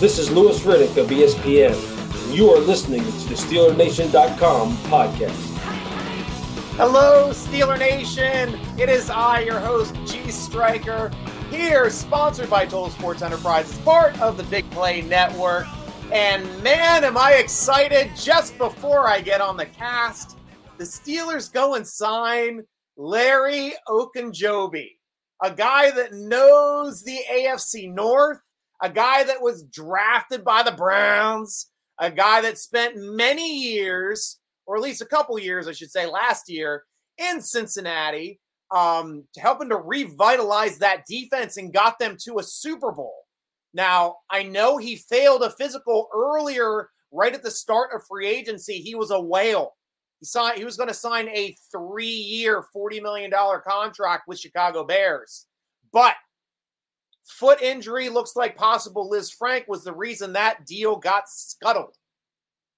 This is Louis Riddick of ESPN, and you are listening to the SteelerNation.com podcast. Hello, Steeler Nation. It is I, your host, G Striker, here, sponsored by Total Sports Enterprises, part of the Big Play Network. And man, am I excited just before I get on the cast. The Steelers go and sign Larry Ogunjobi, a guy that knows the AFC North, a guy that was drafted by the Browns, a guy that spent many years, or at least a couple years, I should say, last year in Cincinnati, um, helping to revitalize that defense and got them to a Super Bowl. Now, I know he failed a physical earlier, right at the start of free agency. He was a whale. He signed, he was going to sign a three-year, $40 million contract with Chicago Bears. But foot injury looks like possible Lisfranc was the reason that deal got scuttled.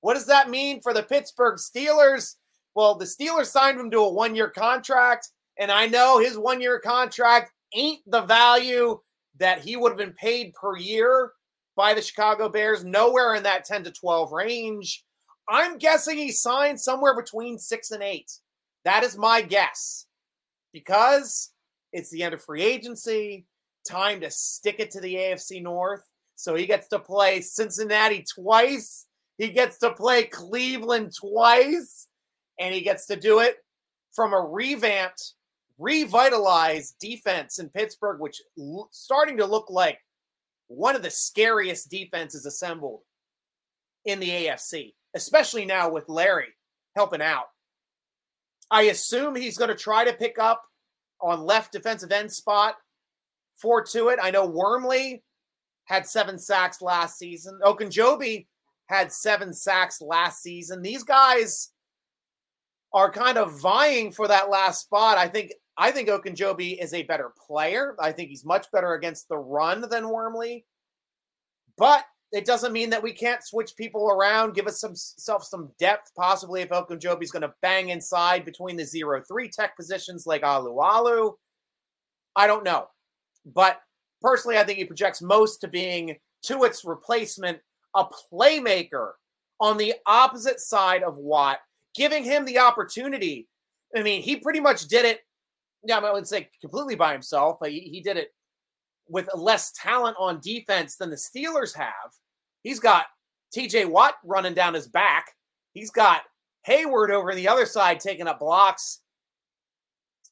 What does that mean for the Pittsburgh Steelers? Well, the Steelers signed him to a one-year contract, and I know his one-year contract ain't the value that he would have been paid per year by the Chicago Bears, nowhere in that 10 to 12 range. I'm guessing he signed somewhere between six and eight. That is my guess because it's the end of free agency, time to stick it to the AFC North. So he gets to play Cincinnati twice, he gets to play Cleveland twice, and he gets to do it from a revamped revitalized defense in Pittsburgh, which starting to look like one of the scariest defenses assembled in the AFC, especially now with Larry helping out. I assume he's going to try to pick up on left defensive end spot for Tuitt. I know Wormley had seven sacks last season. Ogunjobi had seven sacks last season. These guys are kind of vying for that last spot. I think I think Ogunjobi is a better player. I think he's much better against the run than Wormley. But it doesn't mean that we can't switch people around, give us some self some depth, possibly if Ogunjobi's going to bang inside between the zero three tech positions like Alualu. I don't know. But personally, I think he projects most to being Tuitt's replacement, a playmaker on the opposite side of Watt, giving him the opportunity. I mean, he pretty much did it yeah, I wouldn't say completely by himself, but he, he did it with less talent on defense than the Steelers have. He's got TJ Watt running down his back. He's got Heyward over on the other side taking up blocks.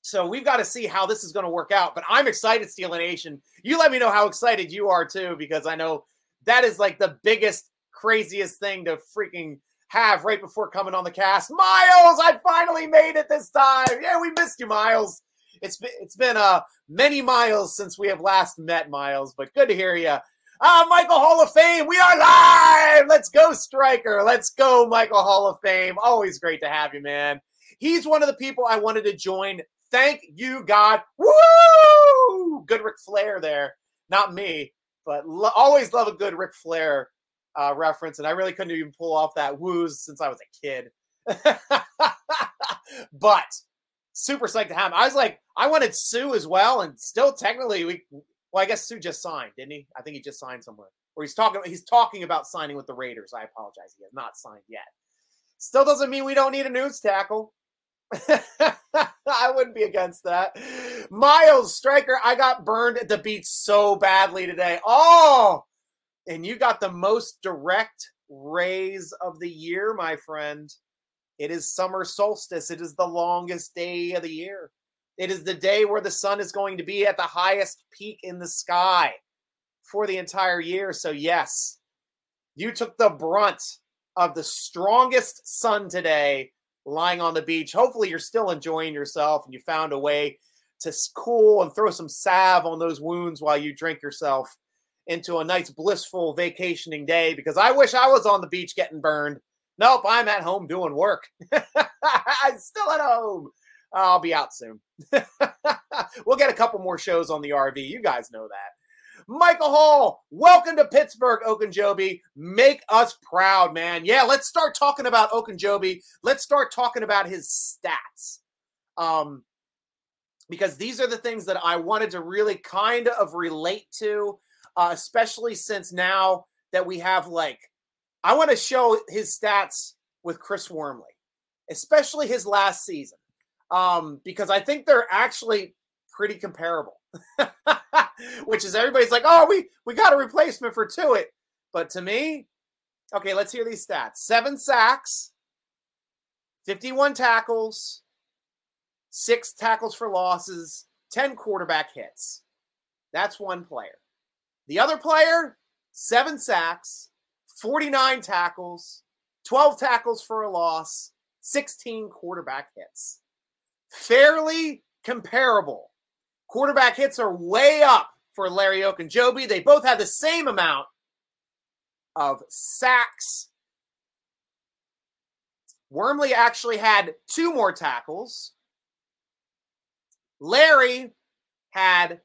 So we've got to see how this is going to work out. But I'm excited, Steeler Nation. You let me know how excited you are too, because I know that is like the biggest, craziest thing to freaking have right before coming on the cast. Miles, I finally made it this time. Yeah, we missed you, Miles. It's been it's been uh many miles since we have last met, Miles, but good to hear you. Ah, Michael Hall of Fame, we are live. Let's go, Striker. Let's go, Michael Hall of Fame. Always great to have you, man. He's one of the people I wanted to join. Thank you, God. Woo! Good Ric Flair there. Not me, but lo- always love a good Ric Flair uh, reference. And I really couldn't even pull off that woos since I was a kid. but super psyched to have him. I was like, I wanted Suh as well, and still technically we. Well, I guess Suh just signed, didn't he? I think he just signed somewhere. Or he's talking. He's talking about signing with the Raiders. I apologize. He has not signed yet. Still doesn't mean we don't need a nose tackle. I wouldn't be against that. Miles Striker, I got burned at the beach so badly today. Oh, and you got the most direct rays of the year, my friend. It is summer solstice. It is the longest day of the year. It is the day where the sun is going to be at the highest peak in the sky for the entire year. So, yes, you took the brunt of the strongest sun today lying on the beach. Hopefully, you're still enjoying yourself and you found a way to cool and throw some salve on those wounds while you drink yourself into a nice, blissful vacationing day because I wish I was on the beach getting burned. Nope, I'm at home doing work. I'm still at home. I'll be out soon. we'll get a couple more shows on the RV. You guys know that. Michael Hall, welcome to Pittsburgh, Ogunjobi. Make us proud, man. Yeah, let's start talking about Ogunjobi. Let's start talking about his stats. Um, because these are the things that I wanted to really kind of relate to, uh, especially since now that we have like I want to show his stats with Chris Wormley, especially his last season, um, because I think they're actually pretty comparable. Which is everybody's like, oh, we we got a replacement for Tuitt, but to me, okay, let's hear these stats: seven sacks, fifty-one tackles, six tackles for losses, ten quarterback hits. That's one player. The other player, seven sacks, 49 tackles, 12 tackles for a loss, 16 quarterback hits. Fairly comparable. Quarterback hits are way up for Larry Ogunjobi. They both had the same amount of sacks. Wormley actually had two more tackles. Larry had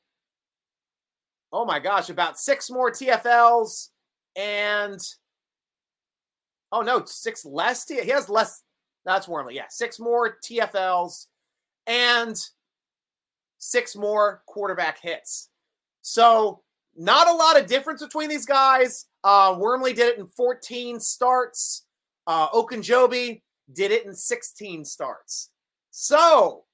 oh my gosh, about six more TFLs and oh no, six less. T- he has less. That's Wormley. Yeah, six more TFLs and six more quarterback hits. So not a lot of difference between these guys. Uh, Wormley did it in 14 starts. Uh, Ogunjobi did it in 16 starts. So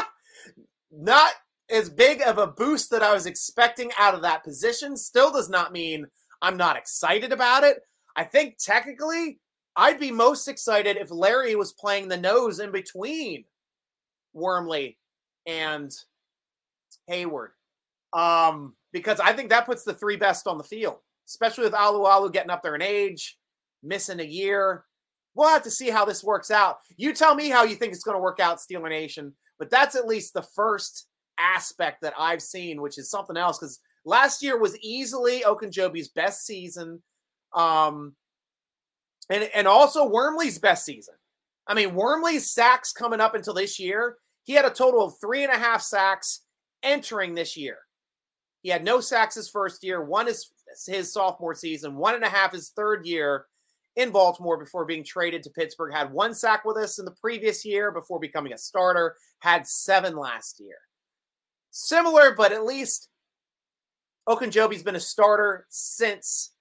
not as big of a boost that I was expecting out of that position. Still does not mean I'm not excited about it. I think technically I'd be most excited if Larry was playing the nose in between Wormley and Heyward. Um, because I think that puts the three best on the field, especially with Alualu getting up there in age, missing a year. We'll have to see how this works out. You tell me how you think it's going to work out, Steeler Nation. But that's at least the first aspect that I've seen, which is something else. Because last year was easily Ogunjobi's best season, um, and and also Wormley's best season. I mean, Wormley's sacks coming up until this year, he had a total of three and a half sacks entering this year. He had no sacks his first year, one is his sophomore season, one and a half his third year in Baltimore before being traded to Pittsburgh. Had one sack with us in the previous year before becoming a starter, had seven last year similar, but at least Ogunjobi's been a starter since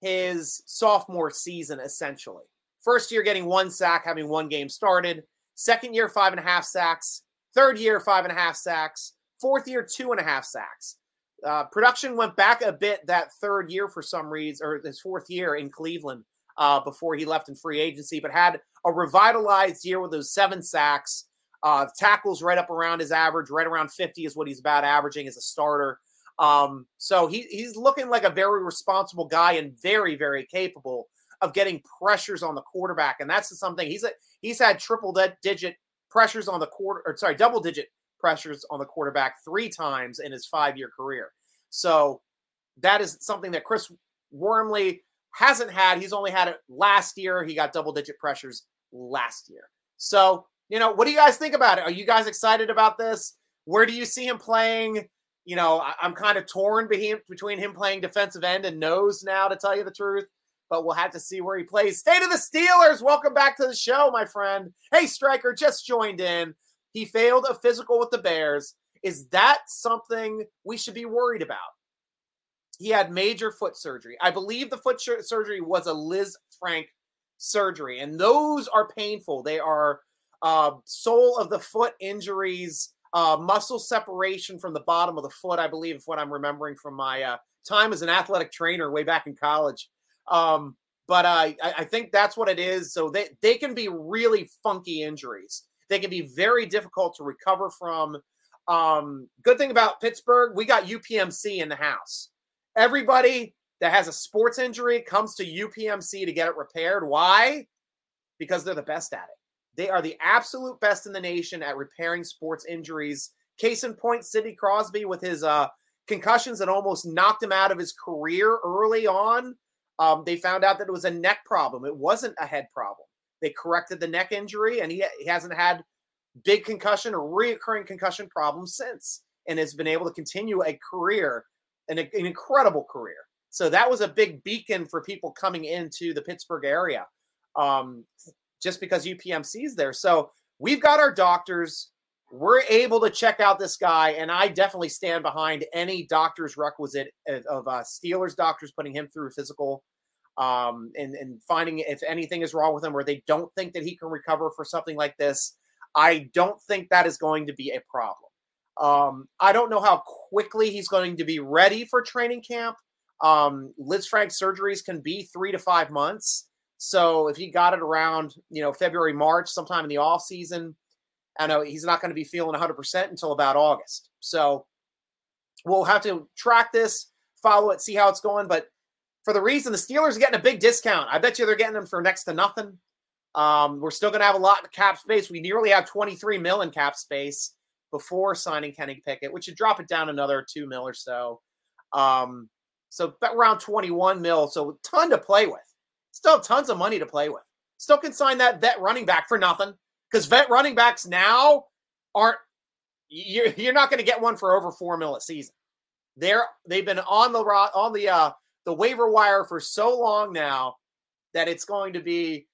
his sophomore season, essentially. First year getting one sack, having one game started. Second year, five and a half sacks. Third year, five and a half sacks. Fourth year, two and a half sacks. Uh, production went back a bit that third year for some reason, or his fourth year in Cleveland uh, before he left in free agency, but had a revitalized year with those seven sacks, uh, tackles right up around his average, right around 50 is what he's about averaging as a starter. Um, so he, he's looking like a very responsible guy and very, very capable of getting pressures on the quarterback. And that's something he's a, he's had triple digit pressures on the quarter, or sorry, double digit pressures on the quarterback three times in his five year career. So that is something that Chris Wormley hasn't had. He's only had it last year. He got double digit pressures last year. So you know, what do you guys think about it? Are you guys excited about this? Where do you see him playing? You know, I, am kind of torn between him playing defensive end and nose now, to tell you the truth. But we'll have to see where he plays. State of the Steelers. Welcome back to the show, my friend. Hey, Striker, just joined in. He failed a physical with the Bears. Is that something we should be worried about? He had major foot surgery. I believe the foot surgery was a Liz Lisfranc surgery, and those are painful. They are uh, sole of the foot injuries, uh, muscle separation from the bottom of the foot, I believe, is what I'm remembering from my uh, time as an athletic trainer way back in college. Um, but I, I think that's what it is. So they, they can be really funky injuries. They can be very difficult to recover from. Um, good thing about Pittsburgh, we got UPMC in the house. Everybody that has a sports injury comes to UPMC to get it repaired. Why? Because they're the best at it. They are the absolute best in the nation at repairing sports injuries. Case in point, Sidney Crosby with his uh, concussions that almost knocked him out of his career early on. Um, they found out that it was a neck problem. It wasn't a head problem. They corrected the neck injury, and he, he hasn't had big concussion or reoccurring concussion problems since, and has been able to continue a career, an, an incredible career. So that was a big beacon for people coming into the Pittsburgh area. Um, just because UPMC is there. So we've got our doctors we're able to check out this guy, and I definitely stand behind any doctor's requisite of, of uh, Steelers doctors putting him through physical um, and, and finding if anything is wrong with him or they don't think that he can recover for something like this. I don't think that is going to be a problem. Um, I don't know how quickly he's going to be ready for training camp. Um, Lisfranc surgeries can be three to five months. So if he got it around, you know, February, March, sometime in the off season, I know he's not going to be feeling 100% until about August. So we'll have to track this, follow it, see how it's going. But for the reason the Steelers are getting a big discount, I bet you they're getting them for next to nothing. Um, we're still going to have a lot of cap space. We nearly have 23 mil in cap space before signing Kenny Pickett, which would drop it down another two mil or so. Um, so around 21 mil. So ton to play with. Still tons of money to play with. Still can sign that vet running back for nothing because vet running backs now aren't. You're, you're not going to get one for over four mil a season. They're they've been on the on the uh, the waiver wire for so long now that it's going to be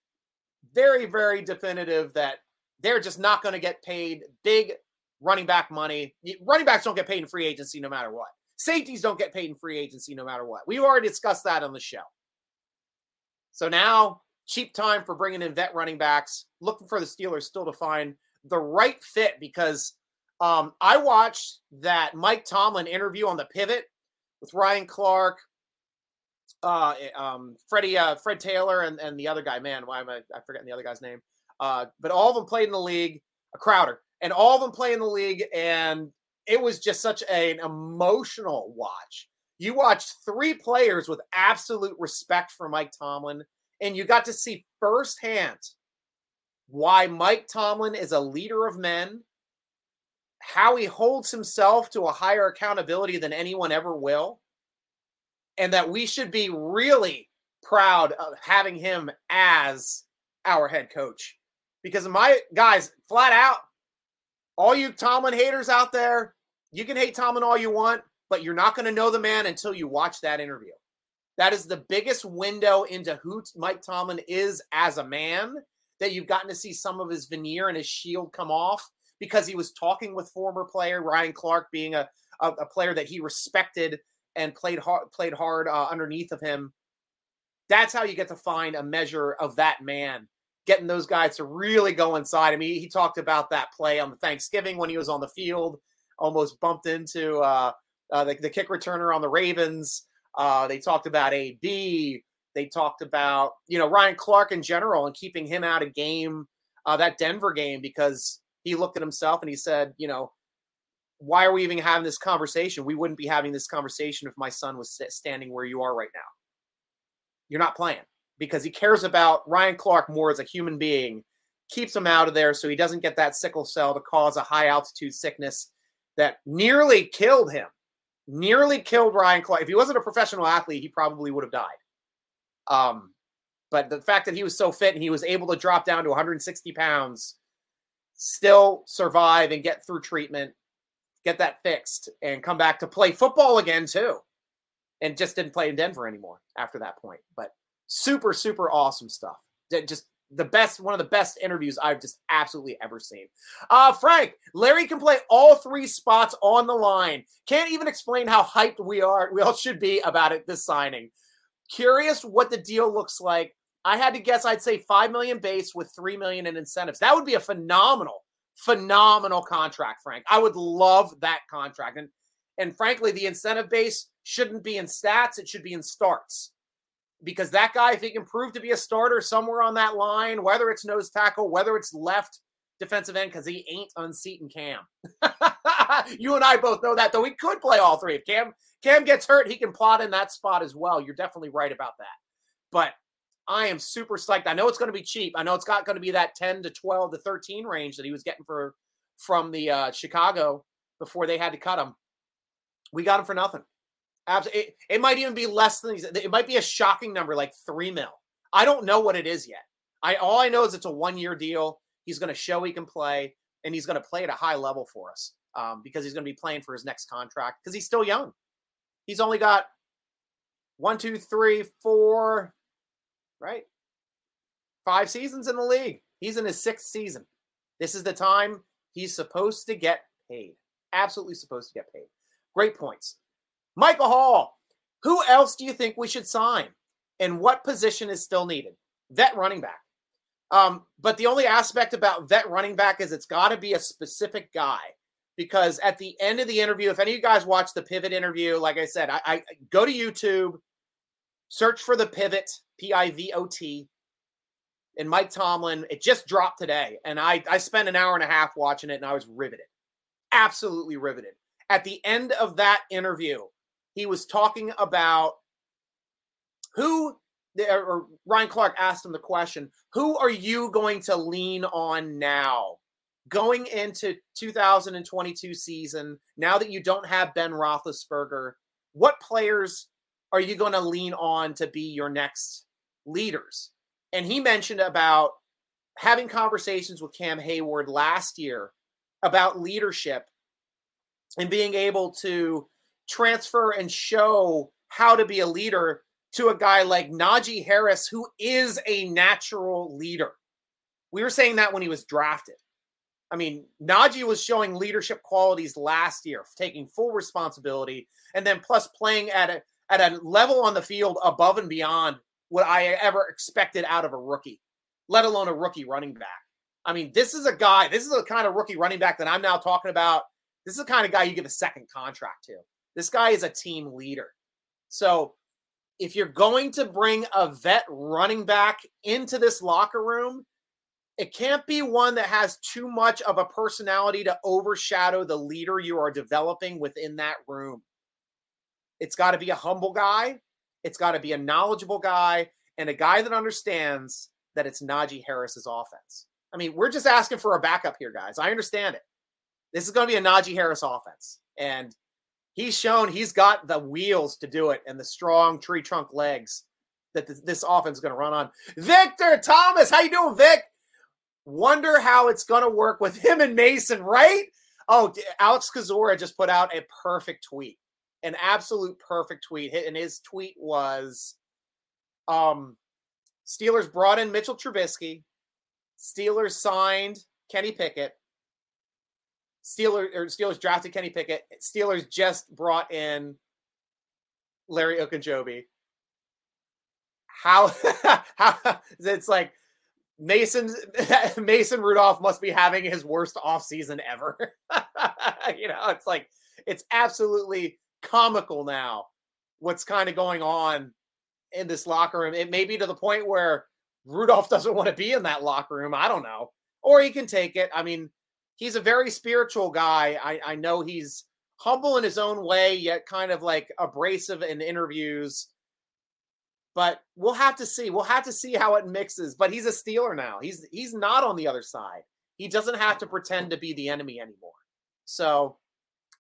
very very definitive that they're just not going to get paid big running back money. Running backs don't get paid in free agency no matter what. Safeties don't get paid in free agency no matter what. We've already discussed that on the show. So now, cheap time for bringing in vet running backs, looking for the Steelers still to find the right fit because um, I watched that Mike Tomlin interview on the pivot with Ryan Clark, uh, eh, um, Freddie, uh, Fred Taylor, and, and the other guy. Man, why am I? I forgetting the other guy's name. Uh, but all of them played in the league. A Crowder, and all of them play in the league, and it was just such an emotional watch. You watched three players with absolute respect for Mike Tomlin, and you got to see firsthand why Mike Tomlin is a leader of men, how he holds himself to a higher accountability than anyone ever will, and that we should be really proud of having him as our head coach. Because my guys, flat out, all you Tomlin haters out there, you can hate Tomlin all you want, but you're not going to know the man until you watch that interview. That is the biggest window into who Mike Tomlin is as a man. That you've gotten to see some of his veneer and his shield come off because he was talking with former player Ryan Clark, being a, a, a player that he respected and played hard, played hard uh, underneath of him. That's how you get to find a measure of that man getting those guys to really go inside. I mean, he talked about that play on Thanksgiving when he was on the field, almost bumped into uh, uh, the, the, kick returner on the Ravens. Uh, they talked about AB. They talked about you know Ryan Clark in general and keeping him out of game uh, that Denver game because he looked at himself and he said, you know, why are we even having this conversation? We wouldn't be having this conversation if my son was standing where you are right now. You're not playing because he cares about Ryan Clark more as a human being, keeps him out of there so he doesn't get that sickle cell to cause a high altitude sickness that nearly killed him. Nearly killed Ryan Clark. If he wasn't a professional athlete, he probably would have died. Um, but the fact that he was so fit and he was able to drop down to 160 pounds, still survive and get through treatment, get that fixed, and come back to play football again too, and just didn't play in Denver anymore after that point. But super super awesome stuff. Just the best one of the best interviews i've just absolutely ever seen. Uh frank larry can play all three spots on the line. Can't even explain how hyped we are we all should be about it this signing. Curious what the deal looks like. I had to guess i'd say 5 million base with 3 million in incentives. That would be a phenomenal phenomenal contract frank i would love that contract and and frankly the incentive base shouldn't be in stats it should be in starts because that guy, if he can prove to be a starter somewhere on that line, whether it's nose tackle, whether it's left defensive end, because he ain't unseating Cam. you and I both know that, though he could play all three. If Cam Cam gets hurt, he can plot in that spot as well. You're definitely right about that. But I am super psyched. I know it's going to be cheap. I know it's got going to be that 10 to 12 to 13 range that he was getting for from the uh, Chicago before they had to cut him. We got him for nothing. Absolutely. It, it might even be less than these. It might be a shocking number, like three mil. I don't know what it is yet. I all I know is it's a one year deal. He's going to show he can play, and he's going to play at a high level for us um, because he's going to be playing for his next contract because he's still young. He's only got one, two, three, four, right? Five seasons in the league. He's in his sixth season. This is the time He's supposed to get paid. Absolutely supposed to get paid. Great points. Michael Hall, who else do you think we should sign? And what position is still needed? Vet running back. Um, but the only aspect about vet running back is it's got to be a specific guy because at the end of the interview, if any of you guys watch the pivot interview, like I said, I, I go to YouTube, search for the pivot, P I V O T, and Mike Tomlin. It just dropped today, and I I spent an hour and a half watching it, and I was riveted, absolutely riveted. At the end of that interview, he was talking about who or Ryan Clark asked him the question, who are you going to lean on now? Going into 2022 season, now that you don't have Ben Roethlisberger, what players are you going to lean on to be your next leaders? And he mentioned about having conversations with Cam Heyward last year about leadership and being able to transfer and show how to be a leader to a guy like Najee Harris, who is a natural leader. We were saying that when he was drafted. I mean, Najee was showing leadership qualities last year, taking full responsibility, and then plus playing at a at a level on the field above and beyond what I ever expected out of a rookie, let alone a rookie running back. I mean, this is a guy, this is the kind of rookie running back that I'm now talking about. This is the kind of guy you give a second contract to. This guy is a team leader. So if you're going to bring a vet running back into this locker room, it can't be one that has too much of a personality to overshadow the leader you are developing within that room. It's got to be a humble guy, it's got to be a knowledgeable guy, and a guy that understands that it's Najee Harris's offense. I mean, we're just asking for a backup here, guys. I understand it. This is going to be a Najee Harris offense. And he's shown he's got the wheels to do it and the strong tree trunk legs that this, offense is going to run on. Victor Thomas, how you doing, Vic? Wonder how it's going to work with him and Mason, right? Oh, Alex Kozora just put out a perfect tweet, an absolute perfect tweet. And his tweet was, um, Steelers brought in Mitchell Trubisky. Steelers signed Kenny Pickett. Steelers or Steelers drafted Kenny Pickett. Steelers just brought in Larry Ogunjobi. How how it's like Mason Mason Rudolph must be having his worst offseason ever. you know, it's like it's absolutely comical now what's kind of going on in this locker room. It may be to the point where Rudolph doesn't want to be in that locker room. I don't know. Or he can take it. I mean, he's a very spiritual guy. I, I know he's humble in his own way, yet kind of like abrasive in interviews. But we'll have to see. We'll have to see how it mixes. But he's a Steeler now. He's he's not on the other side. He doesn't have to pretend to be the enemy anymore. So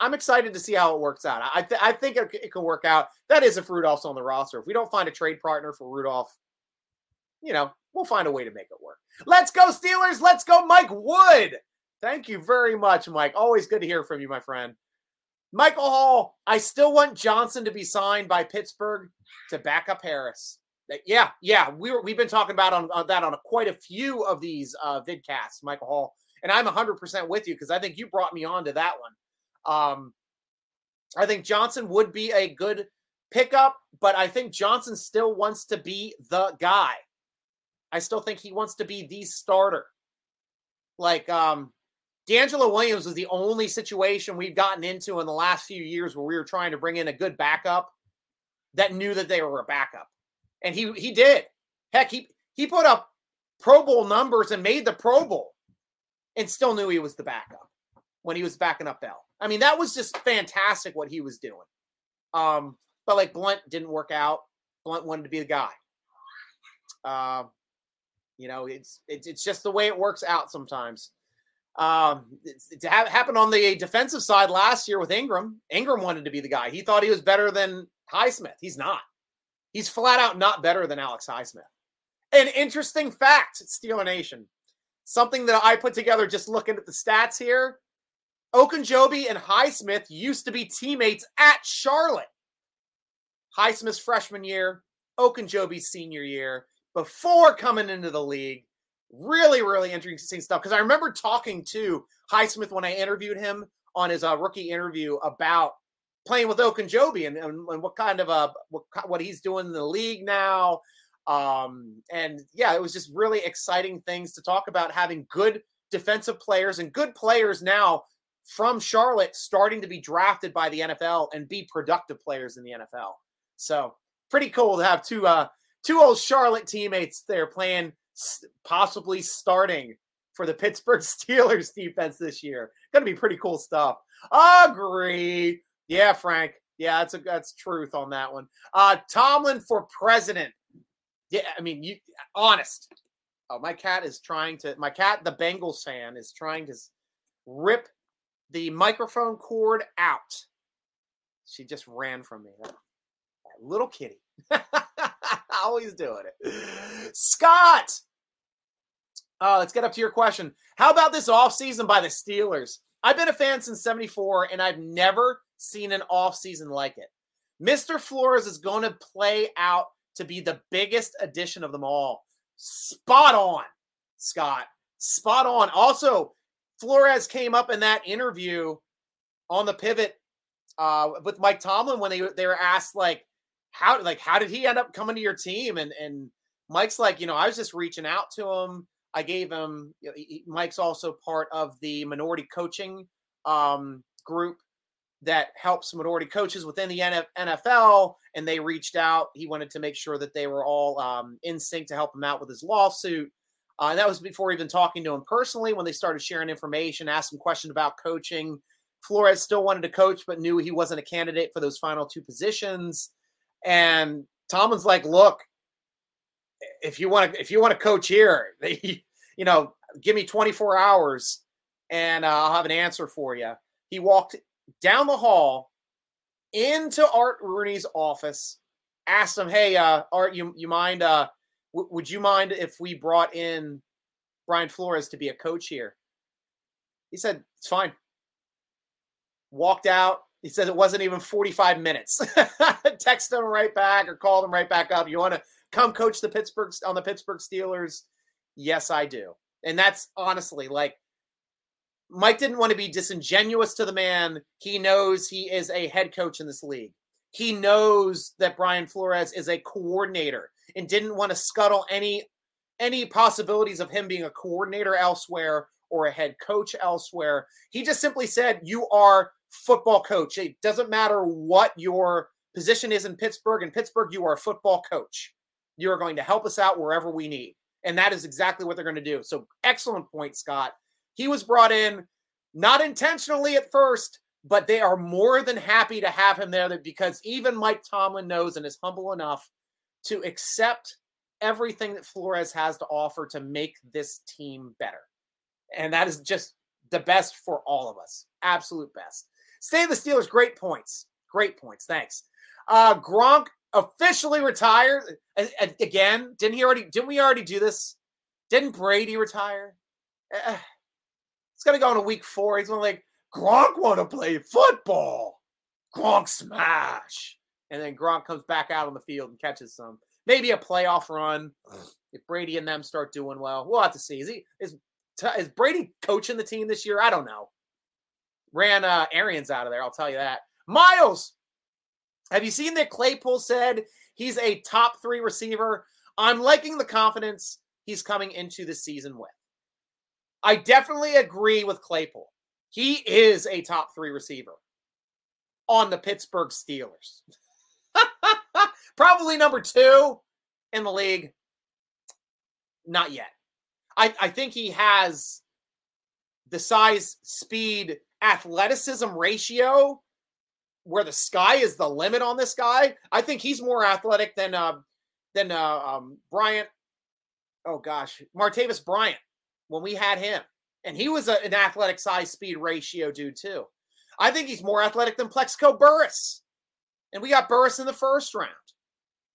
I'm excited to see how it works out. I th- I think it, it can work out. That is if Rudolph's on the roster. If we don't find a trade partner for Rudolph, you know, we'll find a way to make it work. Let's go Steelers. Let's go Mike Wood. Thank you very much, Mike. Always good to hear from you, my friend. Michael Hall, I still want Johnson to be signed by Pittsburgh to back up Harris. Yeah, yeah, we were, we've been talking about on, on that on a, quite a few of these uh, vidcasts, Michael Hall, and I'm 100% with you because I think you brought me on to that one. Um, I think Johnson would be a good pickup, but I think Johnson still wants to be the guy. I still think he wants to be the starter. Like, um, DeAngelo Williams was the only situation we've gotten into in the last few years where we were trying to bring in a good backup that knew that they were a backup. And he he did. Heck, he he put up Pro Bowl numbers and made the Pro Bowl and still knew he was the backup when he was backing up Bell. I mean, that was just fantastic what he was doing. Um, but like Blount didn't work out. Blount wanted to be the guy. Um, you know, it's, it's it's just the way it works out sometimes. Um, it, it happened on the defensive side last year with Ingram. Ingram wanted to be the guy. He thought he was better than Highsmith. He's not. He's flat out not better than Alex Highsmith. An interesting fact, Steeler Nation. Something that I put together just looking at the stats here. Ogunjobi and Highsmith used to be teammates at Charlotte. Highsmith's freshman year, Ogunjobi's senior year, before coming into the league. really, really interesting stuff. Because I remember talking to Highsmith when I interviewed him on his uh, rookie interview about playing with Ogunjobi and, and, and what kind of uh what, what he's doing in the league now. Um, and yeah, it was just really exciting things to talk about having good defensive players and good players now from Charlotte starting to be drafted by the NFL and be productive players in the NFL. So pretty cool to have two uh two old Charlotte teammates there playing possibly starting for the Pittsburgh Steelers defense this year. Going to be pretty cool stuff. Agree. Yeah, Frank. Yeah, that's a that's truth on that one. Uh Tomlin for president. Yeah, I mean, you honest. Oh, my cat is trying to my cat, the Bengals fan, is trying to rip the microphone cord out. She just ran from me. That, little kitty. Always doing it. Scott. Uh, let's get up to your question. How about this offseason by the Steelers? I've been a fan since 74, and I've never seen an offseason like it. Mr. Flores is going to play out to be the biggest addition of them all. Spot on, Scott. Spot on. Also, Flores came up in that interview on the pivot uh, with Mike Tomlin when they they were asked like how like how did he end up coming to your team? And and Mike's like you know I was just reaching out to him. I gave him you know, he, Mike's also part of the minority coaching um, group that helps minority coaches within the NFL and they reached out. He wanted to make sure that they were all um, in sync to help him out with his lawsuit uh, and that was before even talking to him personally when they started sharing information, asked him questions about coaching. Flores still wanted to coach, but knew he wasn't a candidate for those final two positions. And Tomlin's like, look, if you want to, if you want to coach here, you know, give me 24 hours and uh, I'll have an answer for you. He walked down the hall into Art Rooney's office, asked him, "Hey, uh, Art, you you mind uh, w- would you mind if we brought in Brian Flores to be a coach here? He said, it's fine. Walked out. He said it wasn't even 45 minutes. Text him right back or call him right back up. You want to come coach the Pittsburgh on the Pittsburgh Steelers? Yes, I do. And that's honestly like Mike didn't want to be disingenuous to the man. He knows he is a head coach in this league. He knows that Brian Flores is a coordinator and didn't want to scuttle any any possibilities of him being a coordinator elsewhere or a head coach elsewhere. He just simply said, "You are football coach. It doesn't matter what your position is in Pittsburgh. In Pittsburgh, you are a football coach. You are going to help us out wherever we need." And that is exactly what they're going to do. So, excellent point, Scott. He was brought in not intentionally at first, but they are more than happy to have him there because even Mike Tomlin knows and is humble enough to accept everything that Flores has to offer to make this team better. And that is just the best for all of us. Absolute best. Stay the Steelers, great points. Great points. Thanks. Uh Gronk officially retired. Again, didn't he already didn't we already do this? Didn't Brady retire? Uh, it's gonna go in a week four. He's gonna like Gronk want to play football. Gronk smash and then Gronk comes back out on the field and catches some. Maybe a playoff run if Brady and them start doing well. We'll have to see. Is he is is Brady coaching the team this year? I don't know. Ran uh, Arians out of there. I'll tell you that. Miles, have you seen that Claypool said he's a top three receiver? I'm liking the confidence he's coming into the season with. I definitely agree with Claypool. He is a top three receiver on the Pittsburgh Steelers. Probably number two in the league. Not yet. I, I think he has the size, speed, athleticism ratio where the sky is the limit on this guy. I think he's more athletic than uh, than uh, um, Bryant. Oh gosh, Martavis Bryant when we had him, and he was a, an athletic size speed ratio dude too. I think he's more athletic than Plaxico Burress. and we got Burress in the first round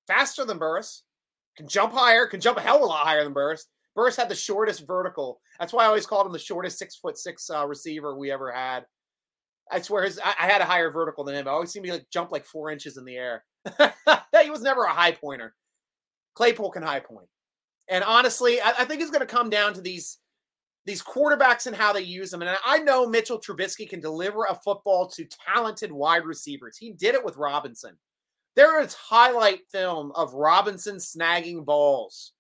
faster than Burress. can jump higher, can jump a hell of a lot higher than Burress. Burress had the shortest vertical. That's why I always called him the shortest six foot six uh, receiver we ever had. I swear, his I, I, had a higher vertical than him. I always seemed to like jump like four inches in the air. he was never a high pointer. Claypool can high point. And honestly, I, I think it's going to come down to these these quarterbacks and how they use them. And I know Mitchell Trubisky can deliver a football to talented wide receivers. He did it with Robinson. There is highlight film of Robinson snagging balls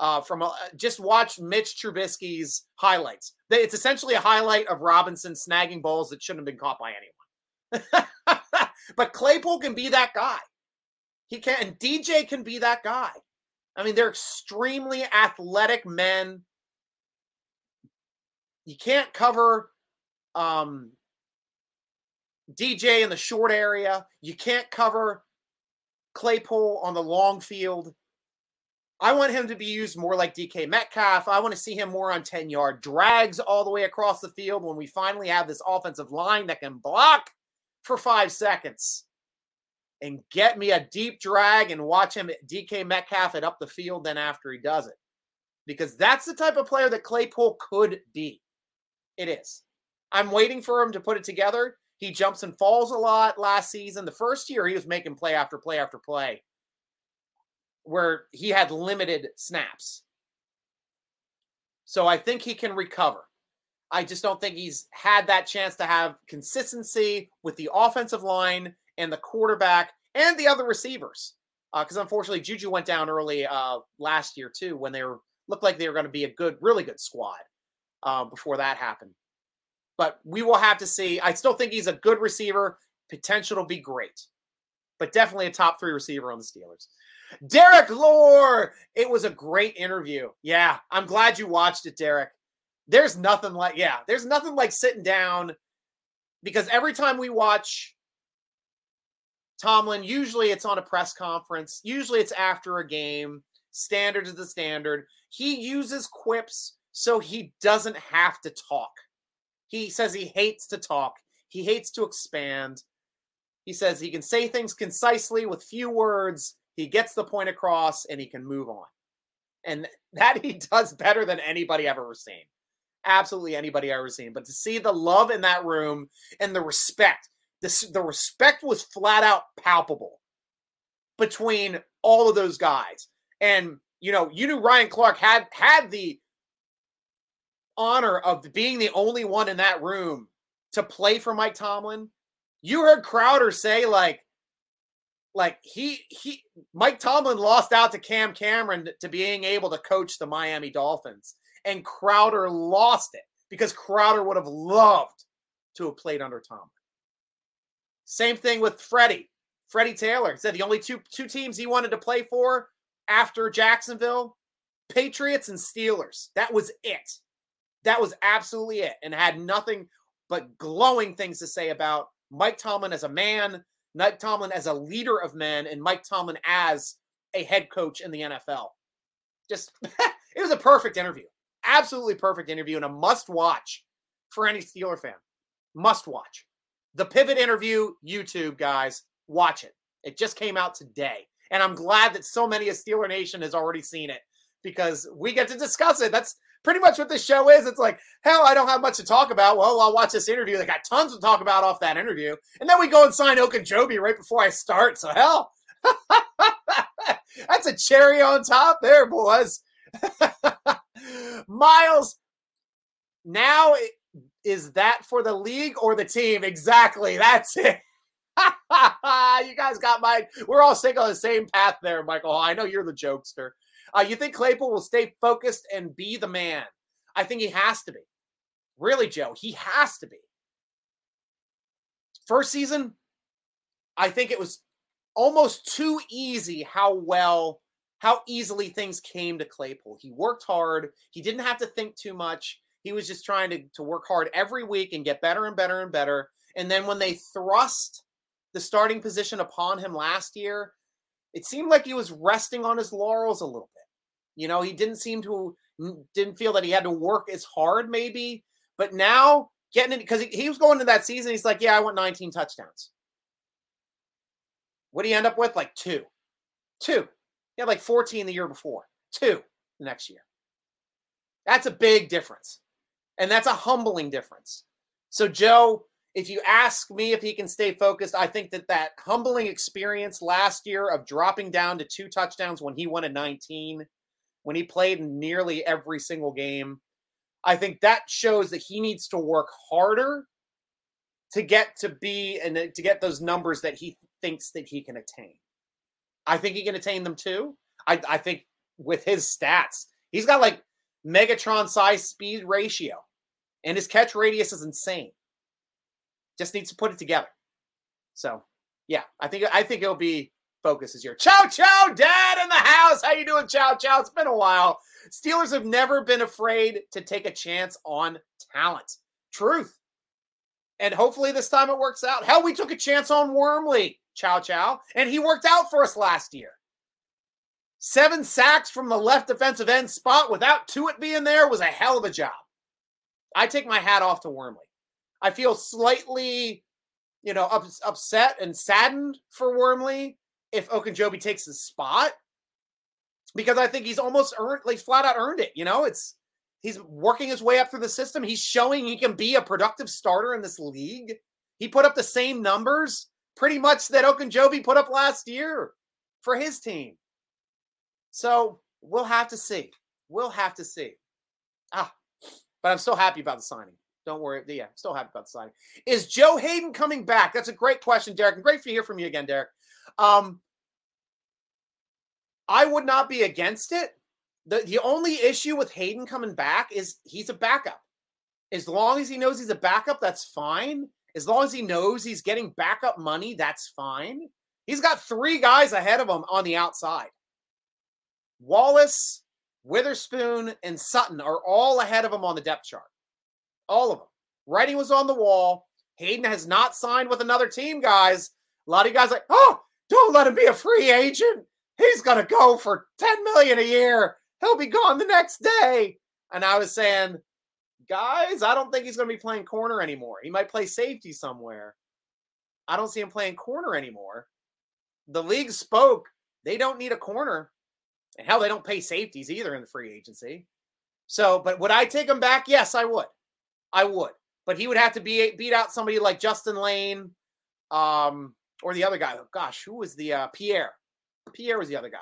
uh, from a, just watch Mitch Trubisky's highlights. It's essentially a highlight of Robinson snagging balls that shouldn't have been caught by anyone. but Claypool can be that guy. He can, and DJ can be that guy. I mean, they're extremely athletic men. You can't cover um, DJ in the short area. You can't cover Claypool on the long field. I want him to be used more like DK Metcalf. I want to see him more on 10 yard drags all the way across the field when we finally have this offensive line that can block for five seconds and get me a deep drag and watch him DK Metcalf it up the field then after he does it. Because that's the type of player that Claypool could be. It is. I'm waiting for him to put it together. He jumps and falls a lot last season. The first year, he was making play after play after play where he had limited snaps. So I think he can recover. I just don't think he's had that chance to have consistency with the offensive line and the quarterback and the other receivers. Because uh, unfortunately, Juju went down early uh, last year too when they were looked like they were going to be a good, really good squad uh, before that happened. But we will have to see. I still think he's a good receiver. Potential to be great, but definitely a top three receiver on the Steelers. Derek Lore. It was a great interview. Yeah, I'm glad you watched it, Derek. There's nothing like, yeah, there's nothing like sitting down because every time we watch Tomlin, usually it's on a press conference, usually it's after a game. Standard is the standard. He uses quips so he doesn't have to talk. He says he hates to talk, he hates to expand. He says he can say things concisely with few words he gets the point across and he can move on. And that he does better than anybody I've ever seen. Absolutely anybody I've ever seen. But to see the love in that room and the respect, the, the respect was flat out palpable between all of those guys. And you know, you knew Ryan Clark had had the honor of being the only one in that room to play for Mike Tomlin. You heard Crowder say like like he he Mike Tomlin lost out to Cam Cameron to being able to coach the Miami Dolphins, and Crowder lost it because Crowder would have loved to have played under Tomlin. Same thing with Freddie. Freddie Taylor said the only two two teams he wanted to play for after Jacksonville, Patriots and Steelers. That was it. That was absolutely it, and had nothing but glowing things to say about Mike Tomlin as a man, Mike Tomlin as a leader of men and Mike Tomlin as a head coach in the NFL. Just it was a perfect interview. Absolutely perfect interview and a must watch for any Steeler fan. Must watch. The pivot interview, YouTube guys, watch it. It just came out today. And I'm glad that so many of Steeler Nation has already seen it because we get to discuss it. That's pretty much what this show is. It's like, hell, I don't have much to talk about. Well, I'll watch this interview. They got tons to talk about off that interview. And then we go and sign Ogunjobi right before I start. So hell, that's a cherry on top there, boys. Miles, now is that for the league or the team? Exactly. That's it. you guys got my. We're all sick on the same path there, Michael. I know you're the jokester. Uh, you think Claypool will stay focused and be the man? I think he has to be. Really, Joe, he has to be. First season, I think it was almost too easy how well, how easily things came to Claypool. He worked hard. He didn't have to think too much. He was just trying to, to work hard every week and get better and better and better. And then when they thrust the starting position upon him last year, it seemed like he was resting on his laurels a little bit. You know, he didn't seem to didn't feel that he had to work as hard, maybe. But now getting it because he, he was going to that season, he's like, yeah, I want 19 touchdowns. What do you end up with? Like two, two. He had like 14 the year before, two the next year. That's a big difference, and that's a humbling difference. So, Joe, if you ask me if he can stay focused, I think that that humbling experience last year of dropping down to two touchdowns when he wanted 19 when he played nearly every single game. I think that shows that he needs to work harder to get to be and to get those numbers that he thinks that he can attain. I think he can attain them too. I, I think with his stats, he's got like Megatron size speed ratio, and his catch radius is insane. Just needs to put it together. So, yeah, I think I think it'll be focus is year. Chow chow, dad in the house. How you doing, chow chow? It's been a while. Steelers have never been afraid to take a chance on talent. Truth. And hopefully this time it works out. Hell, we took a chance on Wormley, chow chow, and he worked out for us last year. Seven sacks from the left defensive end spot without Tuitt being there was a hell of a job. I take my hat off to Wormley. I feel slightly, you know, ups, upset and saddened for Wormley if Ogunjobi takes his spot because I think he's almost earned, like flat out earned it. You know, it's he's working his way up through the system. He's showing he can be a productive starter in this league. He put up the same numbers pretty much that Ogunjobi put up last year for his team. So we'll have to see. We'll have to see. Ah, but I'm still happy about the signing. Don't worry. Yeah, I'm still happy about the signing. Is Joe Haden coming back? That's a great question, Derek. And great to hear from you again, Derek. Um, I would not be against it. The, the only issue with Haden coming back is he's a backup. As long as he knows he's a backup, that's fine. As long as he knows he's getting backup money, that's fine. He's got three guys ahead of him on the outside. Wallace, Witherspoon, and Sutton are all ahead of him on the depth chart. All of them. Writing was on the wall. Haden has not signed with another team, guys. A lot of you guys like, oh, don't let him be a free agent. He's gonna go for 10 million a year. He'll be gone the next day. And I was saying, guys, I don't think he's gonna be playing corner anymore. He might play safety somewhere. I don't see him playing corner anymore. The league spoke. They don't need a corner. And hell, they don't pay safeties either in the free agency. So, but would I take him back? Yes, I would. I would. But he would have to be beat out somebody like Justin Layne, um, or the other guy. Oh, gosh, who was the uh, Pierre? Pierre was the other guy.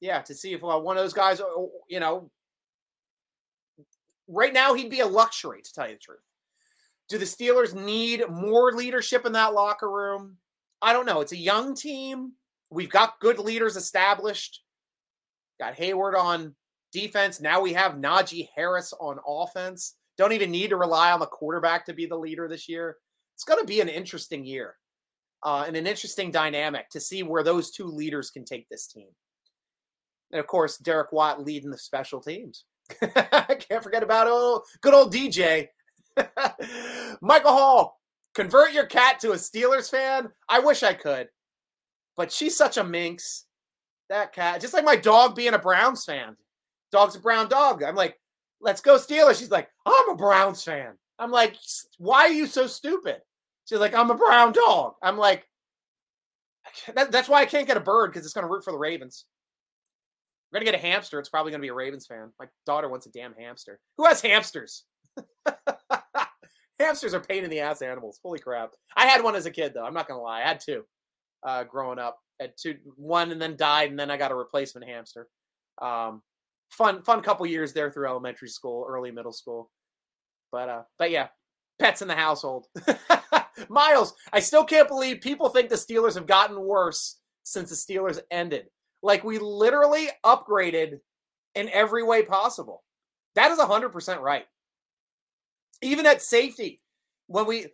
Yeah, to see if uh, one of those guys, uh, you know, right now he'd be a luxury to tell you the truth. Do the Steelers need more leadership in that locker room? I don't know. It's a young team. We've got good leaders established. Got Heyward on defense. Now we have Najee Harris on offense. Don't even need to rely on the quarterback to be the leader this year. It's going to be an interesting year uh, and an interesting dynamic to see where those two leaders can take this team. And of course, Derek Watt leading the special teams. I can't forget about oh, good old DJ. Michael Hall, convert your cat to a Steelers fan. I wish I could, but she's such a minx. That cat, just like my dog being a Browns fan. Dog's a brown dog. I'm like, let's go Steelers. She's like, I'm a Browns fan. I'm like, why are you so stupid? She's like, I'm a brown dog. I'm like, that, that's why I can't get a bird because it's going to root for the Ravens. We're going to get a hamster. It's probably going to be a Ravens fan. My daughter wants a damn hamster. Who has hamsters? Hamsters are pain in the ass animals. Holy crap. I had one as a kid, though. I'm not going to lie. I had two uh, growing up had two, one and then died, and then I got a replacement hamster. Um, fun, fun couple years there through elementary school, early middle school. But uh, but yeah, pets in the household. Miles, I still can't believe people think the Steelers have gotten worse since the Steelers ended. Like we literally upgraded in every way possible. That is 100% right. Even at safety, when we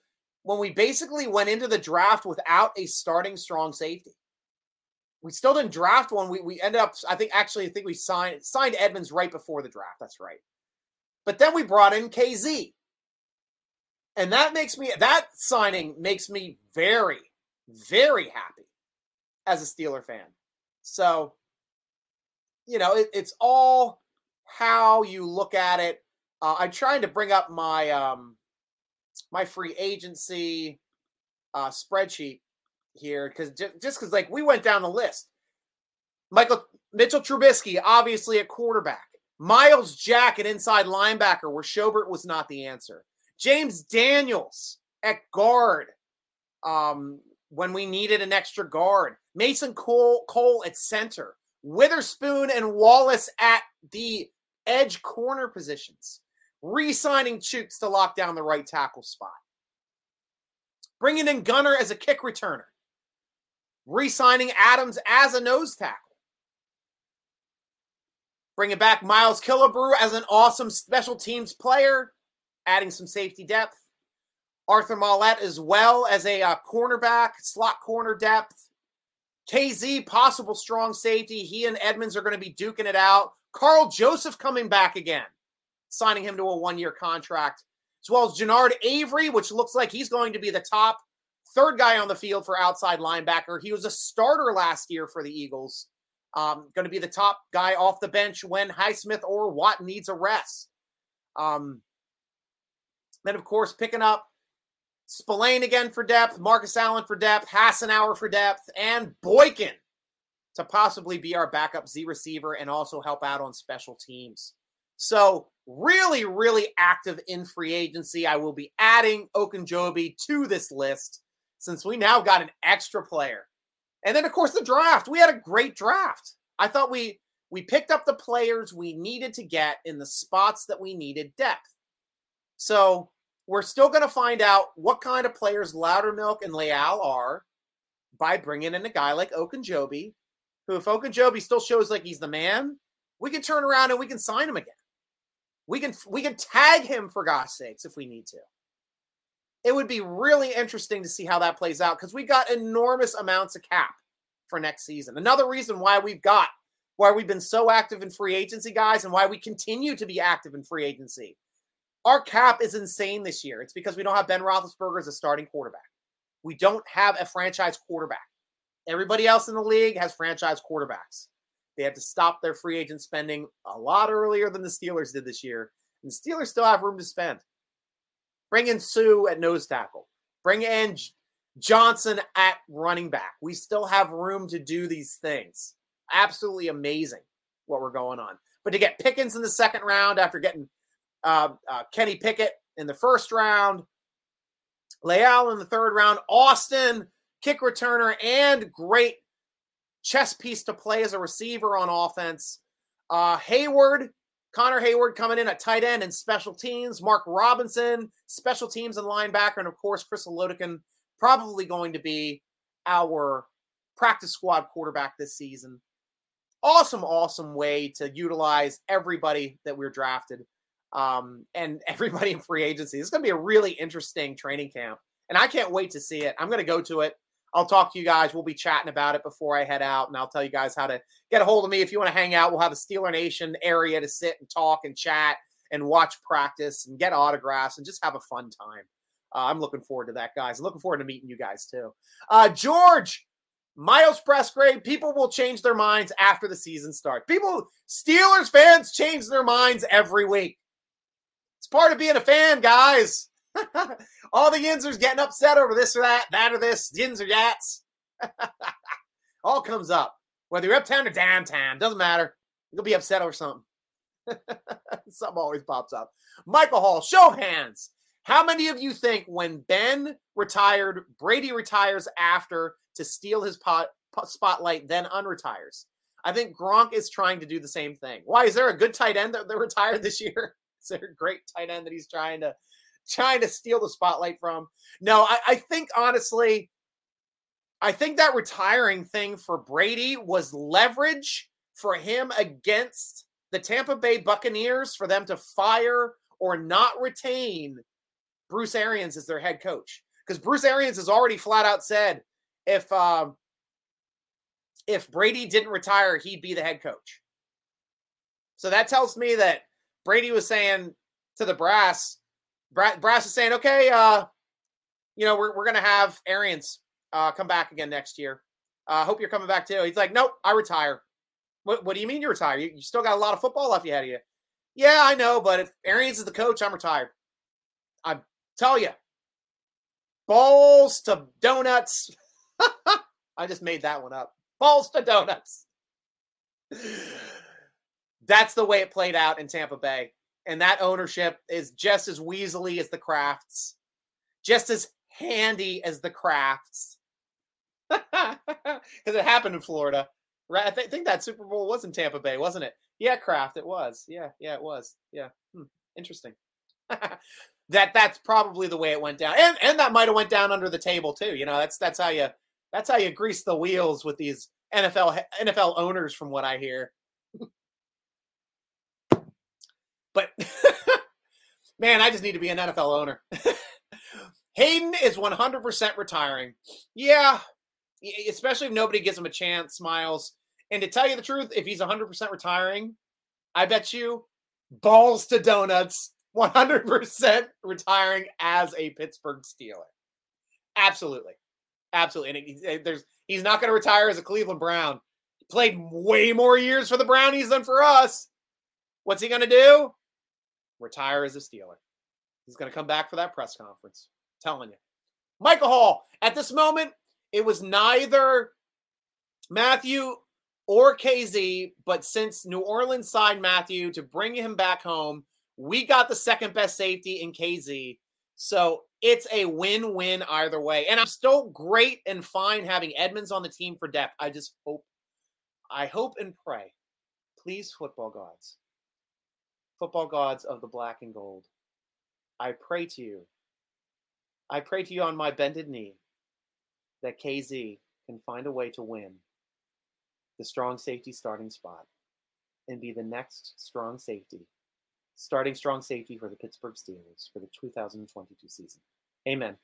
when we basically went into the draft without a starting strong safety we still didn't draft one. We we ended up, I think, actually, I think we signed signed Edmunds right before the draft. That's right. But then we brought in KZ, and that makes me that signing makes me very, very happy as a Steeler fan. So, you know, it, it's all how you look at it. Uh, I'm trying to bring up my um my free agency uh, spreadsheet here because just because like we went down the list. Michael Mitchell Trubisky, obviously at quarterback. Myles Jack, an inside linebacker, where Schobert was not the answer. James Daniels at guard, um, when we needed an extra guard. Mason Cole, Cole at center. Witherspoon and Wallace at the edge corner positions, re signing Chuks to lock down the right tackle spot, bringing in Gunner as a kick returner, re signing Adams as a nose tackle. Bringing back Miles Killebrew as an awesome special teams player, adding some safety depth. Arthur Maulet as well as a uh, cornerback, slot corner depth. KZ, possible strong safety. He and Edmunds are going to be duking it out. Karl Joseph coming back again, signing him to a one year contract, as well as Genard Avery, which looks like he's going to be the top third guy on the field for outside linebacker. He was a starter last year for the Eagles. Um, going to be the top guy off the bench when Highsmith or Watt needs a rest. Um, then, of course, picking up Spillane again for depth, Marcus Allen for depth, Hassenauer for depth, and Boykin to possibly be our backup Z receiver and also help out on special teams. So, really, really active in free agency. I will be adding Ogunjobi to this list since we now got an extra player. And then, of course, the draft. We had a great draft. I thought we we picked up the players we needed to get in the spots that we needed depth. So we're still going to find out what kind of players Loudermilk and Leal are by bringing in a guy like Ogunjobi, who, if Ogunjobi still shows like he's the man, we can turn around and we can sign him again. We can we can tag him for God's sakes if we need to. It would be really interesting to see how that plays out because we got enormous amounts of cap for next season. Another reason why we've got why we've been so active in free agency, guys, and why we continue to be active in free agency our cap is insane this year. It's because we don't have Ben Roethlisberger as a starting quarterback. We don't have a franchise quarterback. Everybody else in the league has franchise quarterbacks. They had to stop their free agent spending a lot earlier than the Steelers did this year. And the Steelers still have room to spend. Bring in Suh at nose tackle. Bring in Johnson at running back. We still have room to do these things. Absolutely amazing what we're going on. But to get Pickens in the second round after getting uh, uh, Kenny Pickett in the first round, Leal in the third round, Austin, kick returner, and great chess piece to play as a receiver on offense. Uh, Heyward, Connor Heyward coming in at tight end and special teams. Mark Robinson, special teams and linebacker. And of course, Chris Oladokun, probably going to be our practice squad quarterback this season. Awesome, awesome way to utilize everybody that we're drafted um, and everybody in free agency. It's going to be a really interesting training camp, and I can't wait to see it. I'm going to go to it. I'll talk to you guys. We'll be chatting about it before I head out, and I'll tell you guys how to get a hold of me if you want to hang out. We'll have a Steeler Nation area to sit and talk and chat and watch practice and get autographs and just have a fun time. Uh, I'm looking forward to that, guys. I'm looking forward to meeting you guys too. Uh, George, Miles Pressgrave, people will change their minds after the season starts. People, Steelers fans change their minds every week. It's part of being a fan, guys. All the Yinzers getting upset over this or that, that or this, Yins or Yats. All comes up. Whether you're uptown or downtown, doesn't matter. You'll be upset over something. something always pops up. Michael Hall, show hands. How many of you think when Ben retired, Brady retires after to steal his pot, spotlight, then unretires? I think Gronk is trying to do the same thing. Why is there a good tight end that, that retired this year? A great tight end that he's trying to trying to steal the spotlight from? No, I, I think honestly, I think that retiring thing for Brady was leverage for him against the Tampa Bay Buccaneers for them to fire or not retain Bruce Arians as their head coach. Because Bruce Arians has already flat out said if um, if Brady didn't retire, he'd be the head coach. So that tells me that Brady was saying to the brass, brass is saying, okay, uh, you know, we're, we're going to have Arians uh, come back again next year. I uh, hope you're coming back too. He's like, nope, I retire. What, what do you mean you retire? You, you still got a lot of football left ahead of you. Yeah, I know, but if Arians is the coach, I'm retired. I tell you, balls to donuts. I just made that one up. Balls to donuts that's the way it played out in Tampa Bay. And that ownership is just as weaselly as the Krafts, just as handy as the Krafts. Because it happened in Florida. Right? I th- think that Super Bowl was in Tampa Bay, wasn't it? Yeah, Kraft, it was. Yeah, yeah, it was. Yeah, hmm. interesting. that that's probably the way it went down, and and that might have went down under the table too. You know, that's that's how you that's how you grease the wheels with these NFL NFL owners, from what I hear. But man, I just need to be an NFL owner. Haden is 100% retiring. Yeah, especially if nobody gives him a chance, Miles. And to tell you the truth, if he's 100% retiring, I bet you balls to donuts, 100% retiring as a Pittsburgh Steeler. Absolutely. Absolutely. And there's he's not going to retire as a Cleveland Brown. Played way more years for the Brownies than for us. What's he going to do? Retire as a Steeler. He's going to come back for that press conference. I'm telling you. Michael Hall, at this moment, it was neither Mathieu or KZ, but since New Orleans signed Mathieu to bring him back home, we got the second best safety in KZ. So it's a win win either way. And I'm still great and fine having Edmunds on the team for depth. I just hope, I hope and pray, please, football gods, football gods of the black and gold, I pray to you, I pray to you on my bended knee that KZ can find a way to win the strong safety starting spot and be the next strong safety, starting strong safety for the Pittsburgh Steelers for the 2022 season. Amen.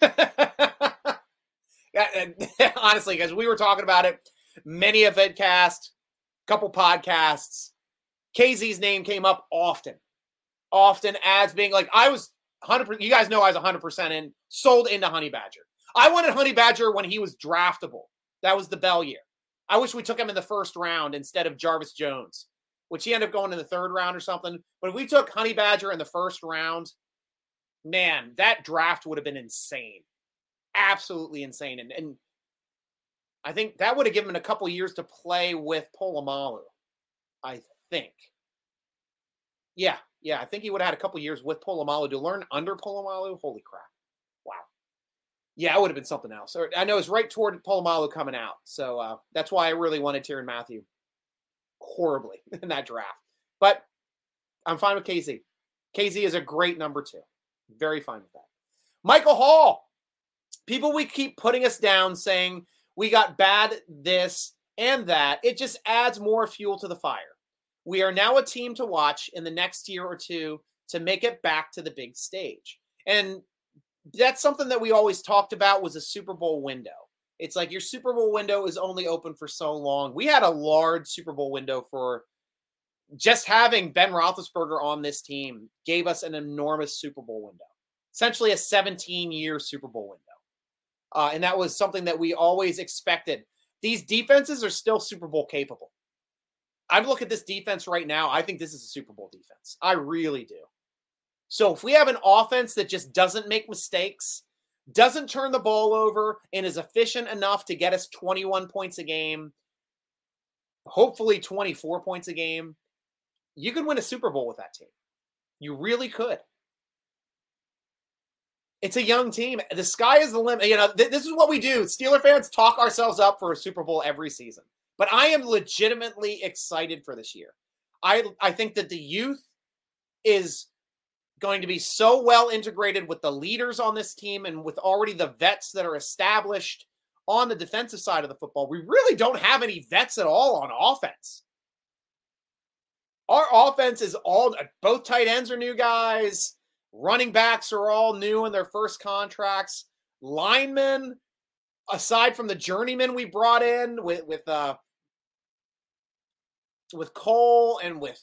honestly, guys, we were talking about it. Many a vidcast, couple podcasts. KZ's name came up often, often as being like I was 100%, You guys know I was 100 percent in, sold into Honey Badger. I wanted Honey Badger when he was draftable. That was the Bell year. I wish we took him in the first round instead of Jarvis Jones, which he ended up going in the third round or something. But if we took Honey Badger in the first round, man, that draft would have been insane. Absolutely insane. And, and I think that would have given him a couple years to play with Polamalu. I think. Yeah, yeah. I think he would have had a couple years with Polamalu to learn under Polamalu. Holy crap. Wow. Yeah, it would have been something else. I know it's right toward Polamalu coming out. So uh, that's why I really wanted Tyrann Mathieu horribly in that draft. But I'm fine with KZ. KZ is a great number two. Very fine with that. Michael Hall. People we keep putting us down saying we got bad this and that. It just adds more fuel to the fire. We are now a team to watch in the next year or two to make it back to the big stage. And that's something that we always talked about was a Super Bowl window. It's like your Super Bowl window is only open for so long. We had a large Super Bowl window for just having Ben Roethlisberger on this team gave us an enormous Super Bowl window, essentially a 17 year Super Bowl window. Uh, and that was something that we always expected. These defenses are still Super Bowl capable. I look at this defense right now. I think this is a Super Bowl defense. I really do. So if we have an offense that just doesn't make mistakes, doesn't turn the ball over, and is efficient enough to get us 21 points a game, hopefully 24 points a game, you could win a Super Bowl with that team. You really could. It's a young team. The sky is the limit. You know, th- this is what we do. Steeler fans talk ourselves up for a Super Bowl every season. But I am legitimately excited for this year. I I think that the youth is going to be so well integrated with the leaders on this team and with already the vets that are established on the defensive side of the football. We really don't have any vets at all on offense. Our offense is all both tight ends are new guys, running backs are all new in their first contracts, linemen aside from the journeyman we brought in with with uh with Cole and with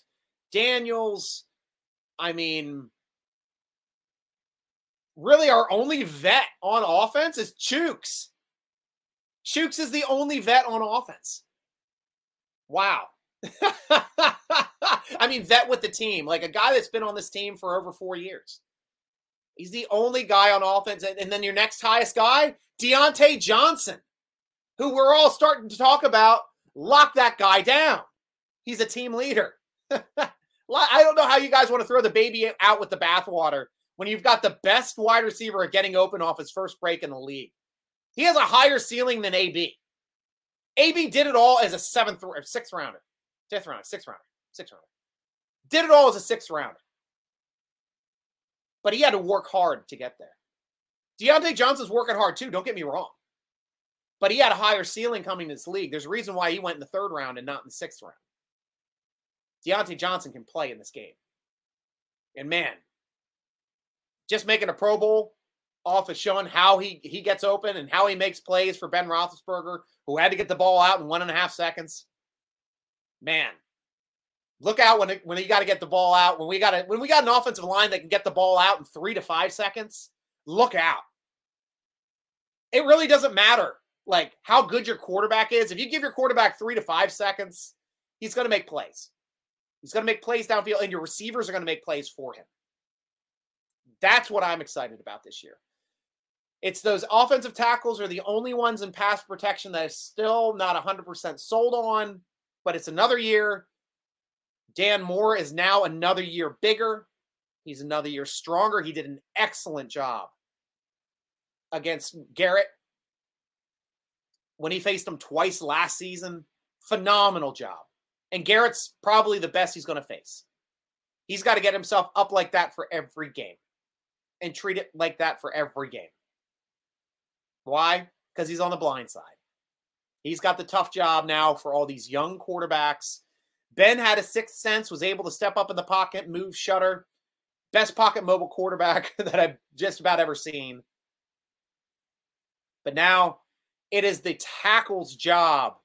Daniels, I mean, really our only vet on offense is Chuks. Chuks is the only vet on offense. Wow. I mean, vet with the team, like a guy that's been on this team for over four years. He's the only guy on offense. And then your next highest guy, Diontae Johnson, who we're all starting to talk about. Lock that guy down. He's a team leader. I don't know how you guys want to throw the baby out with the bathwater when you've got the best wide receiver getting open off his first break in the league. He has a higher ceiling than AB. AB did it all as a seventh or sixth rounder, fifth rounder, sixth rounder, sixth rounder. Did it all as a sixth rounder. But he had to work hard to get there. Diontae Johnson's working hard too, don't get me wrong. But he had a higher ceiling coming to this league. There's a reason why he went in the third round and not in the sixth round. Diontae Johnson can play in this game. And man, just making a Pro Bowl off of showing how he, he gets open and how he makes plays for Ben Roethlisberger, who had to get the ball out in one and a half seconds. Man, look out when it, when you got to get the ball out. When we got a, when we got an offensive line that can get the ball out in three to five seconds, look out. It really doesn't matter like how good your quarterback is. If you give your quarterback three to five seconds, he's going to make plays. He's going to make plays downfield, and your receivers are going to make plays for him. That's what I'm excited about this year. It's those offensive tackles are the only ones in pass protection that is still not 100% sold on, but it's another year. Dan Moore is now another year bigger. He's another year stronger. He did an excellent job against Garrett when he faced him twice last season. Phenomenal job. And Garrett's probably the best he's going to face. He's got to get himself up like that for every game and treat it like that for every game. Why? Because he's on the blind side. He's got the tough job now for all these young quarterbacks. Ben had a sixth sense, was able to step up in the pocket, move shutter. Best pocket mobile quarterback that I've just about ever seen. But now it is the tackle's job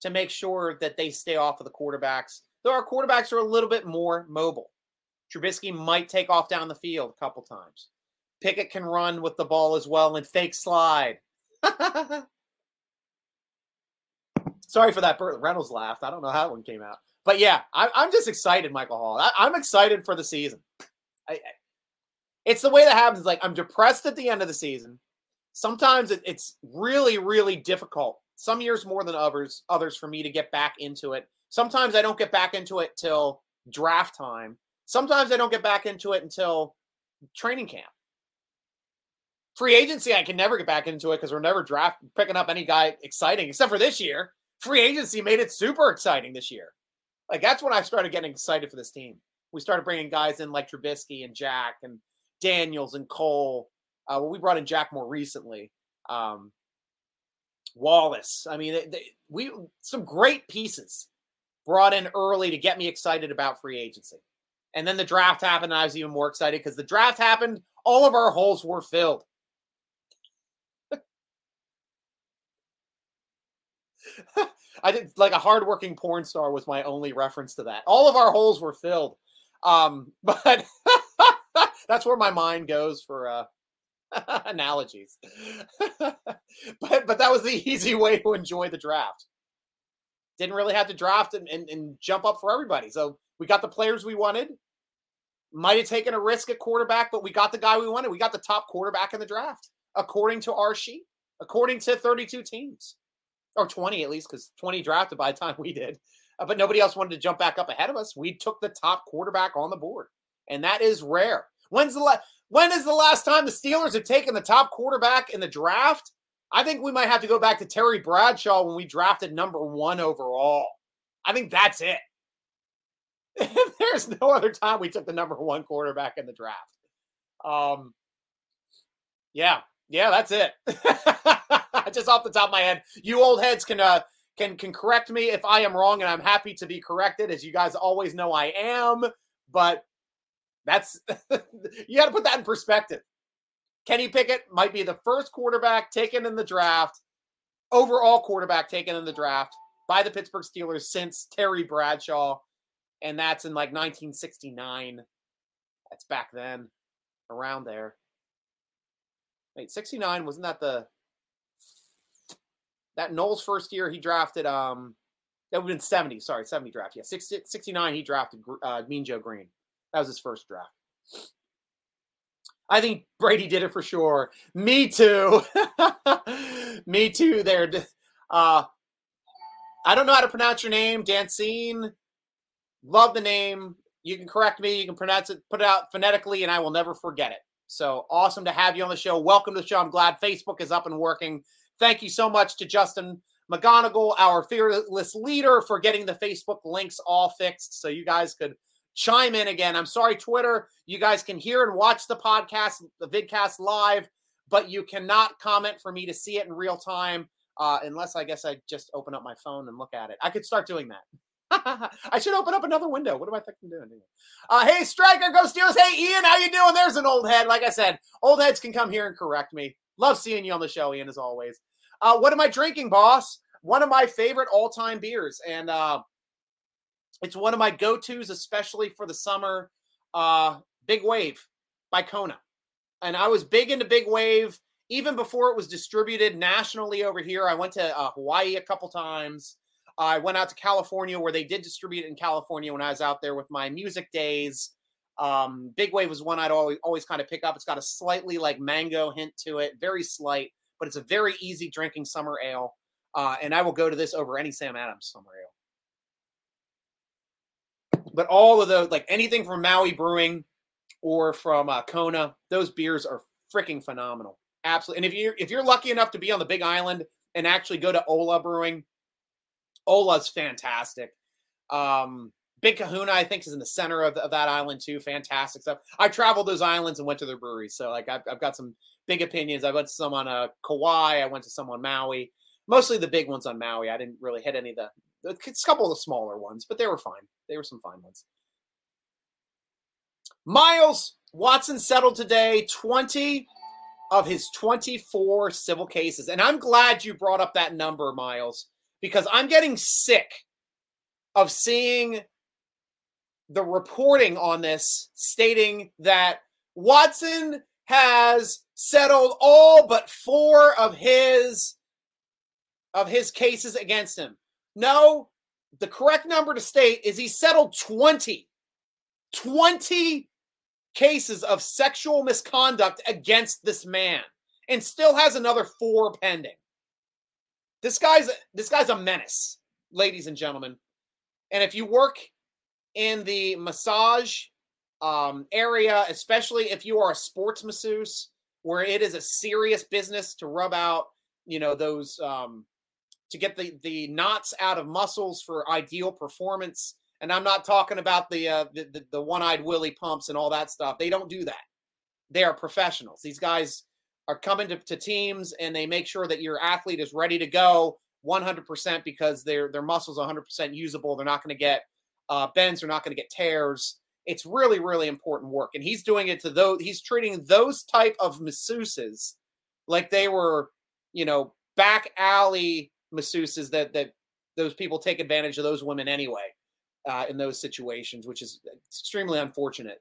to make sure that they stay off of the quarterbacks. Though our quarterbacks are a little bit more mobile. Trubisky might take off down the field a couple times. Pickett can run with the ball as well and fake slide. Sorry for that Burt Reynolds laugh. I don't know how that one came out. But yeah, I, am just excited, Michael Hall. I, am excited for the season. I, I, it's the way that happens. Like I'm depressed at the end of the season. Sometimes it, it's really, really difficult. Some years more than others. Others for me to get back into it. Sometimes I don't get back into it till draft time. Sometimes I don't get back into it until training camp. Free agency, I can never get back into it because we're never draft picking up any guy exciting except for this year. Free agency made it super exciting this year. Like that's when I started getting excited for this team. We started bringing guys in like Trubisky and Jack and Daniels and Cole. Uh, well, we brought in Jack more recently. Um, Wallace. I mean, they, we some great pieces brought in early to get me excited about free agency. And then the draft happened, and I was even more excited because the draft happened. All of our holes were filled. I did like a hardworking porn star was my only reference to that. All of our holes were filled. Um, but that's where my mind goes for uh, analogies. but but that was the easy way to enjoy the draft. Didn't really have to draft and, and, and jump up for everybody. So we got the players we wanted. Might have taken a risk at quarterback, but we got the guy we wanted. We got the top quarterback in the draft, according to our sheet, according to 32 teams or 20 at least, because 20 drafted by the time we did. Uh, but nobody else wanted to jump back up ahead of us. We took the top quarterback on the board, and that is rare. When's the la- when is the last time the Steelers have taken the top quarterback in the draft? I think we might have to go back to Terry Bradshaw when we drafted number one overall. I think that's it. There's no other time we took the number one quarterback in the draft. Um, yeah, yeah, that's it. Just off the top of my head, you old heads can uh, can can correct me if I am wrong, and I'm happy to be corrected, as you guys always know I am. But that's you got to put that in perspective. Kenny Pickett might be the first quarterback taken in the draft, overall quarterback taken in the draft by the Pittsburgh Steelers since Terry Bradshaw, and that's in like 1969. That's back then, around there. Wait, 69 wasn't that the that Noll's first year he drafted um that would have been 70, sorry, 70 draft. Yeah, 60, 69 he drafted uh, Mean Joe Greene. That was his first draft. I think Brady did it for sure. Me too. Me too there. Uh I don't know how to pronounce your name, Dancine. Love the name. You can correct me. You can pronounce it, put it out phonetically, and I will never forget it. So awesome to have you on the show. Welcome to the show. I'm glad Facebook is up and working. Thank you so much to Justin McGonigal, our fearless leader, for getting the Facebook links all fixed so you guys could chime in again. I'm sorry, Twitter. You guys can hear and watch the podcast, the vidcast live, but you cannot comment for me to see it in real time uh, unless I guess I just open up my phone and look at it. I could start doing that. I should open up another window. What am I thinking doing? Uh, hey, Striker, go Steelers. Hey, Ian, how you doing? There's an old head. Like I said, old heads can come here and correct me. Love seeing you on the show, Ian, as always. Uh, what am I drinking, boss? One of my favorite all-time beers, and uh, it's one of my go-tos, especially for the summer. Uh, Big Wave by Kona, and I was big into Big Wave even before it was distributed nationally over here. I went to uh, Hawaii a couple times. I went out to California where they did distribute it in California when I was out there with my music days. Um, Big Wave was one I'd always always kind of pick up. It's got a slightly like mango hint to it, very slight, but it's a very easy drinking summer ale. Uh, and I will go to this over any Sam Adams summer ale. But all of those, like anything from Maui Brewing or from uh, Kona, those beers are freaking phenomenal. Absolutely. And if you're if you're lucky enough to be on the Big Island and actually go to Ola Brewing, Ola's fantastic. Um, Big Kahuna, I think, is in the center of, of that island too. Fantastic stuff. I traveled those islands and went to their breweries, so like I've, I've got some big opinions. I went to some on uh, Kauai. I went to some on Maui. Mostly the big ones on Maui. I didn't really hit any of the. A couple of the smaller ones, but they were fine. They were some fine ones. Miles Watson settled today 20 of his 24 civil cases. And I'm glad you brought up that number, Miles, because I'm getting sick of seeing the reporting on this stating that Watson has settled all but four of his of his cases against him. No, the correct number to state is he settled 20. 20 cases of sexual misconduct against this man and still has another four pending. This guy's this guy's a menace, ladies and gentlemen. And if you work in the massage um, area, especially if you are a sports masseuse, where it is a serious business to rub out, you know, those um, to get the the knots out of muscles for ideal performance. And I'm not talking about the uh, the, the, the one-eyed Willie pumps and all that stuff. They don't do that. They are professionals. These guys are coming to, to teams and they make sure that your athlete is ready to go 100% because their their muscles are 100% usable. They're not going to get uh, bends. They're not going to get tears. It's really really important work, and he's doing it to those. He's treating those type of masseuses like they were, you know, back alley masseuses that that those people take advantage of those women anyway uh, in those situations, which is extremely unfortunate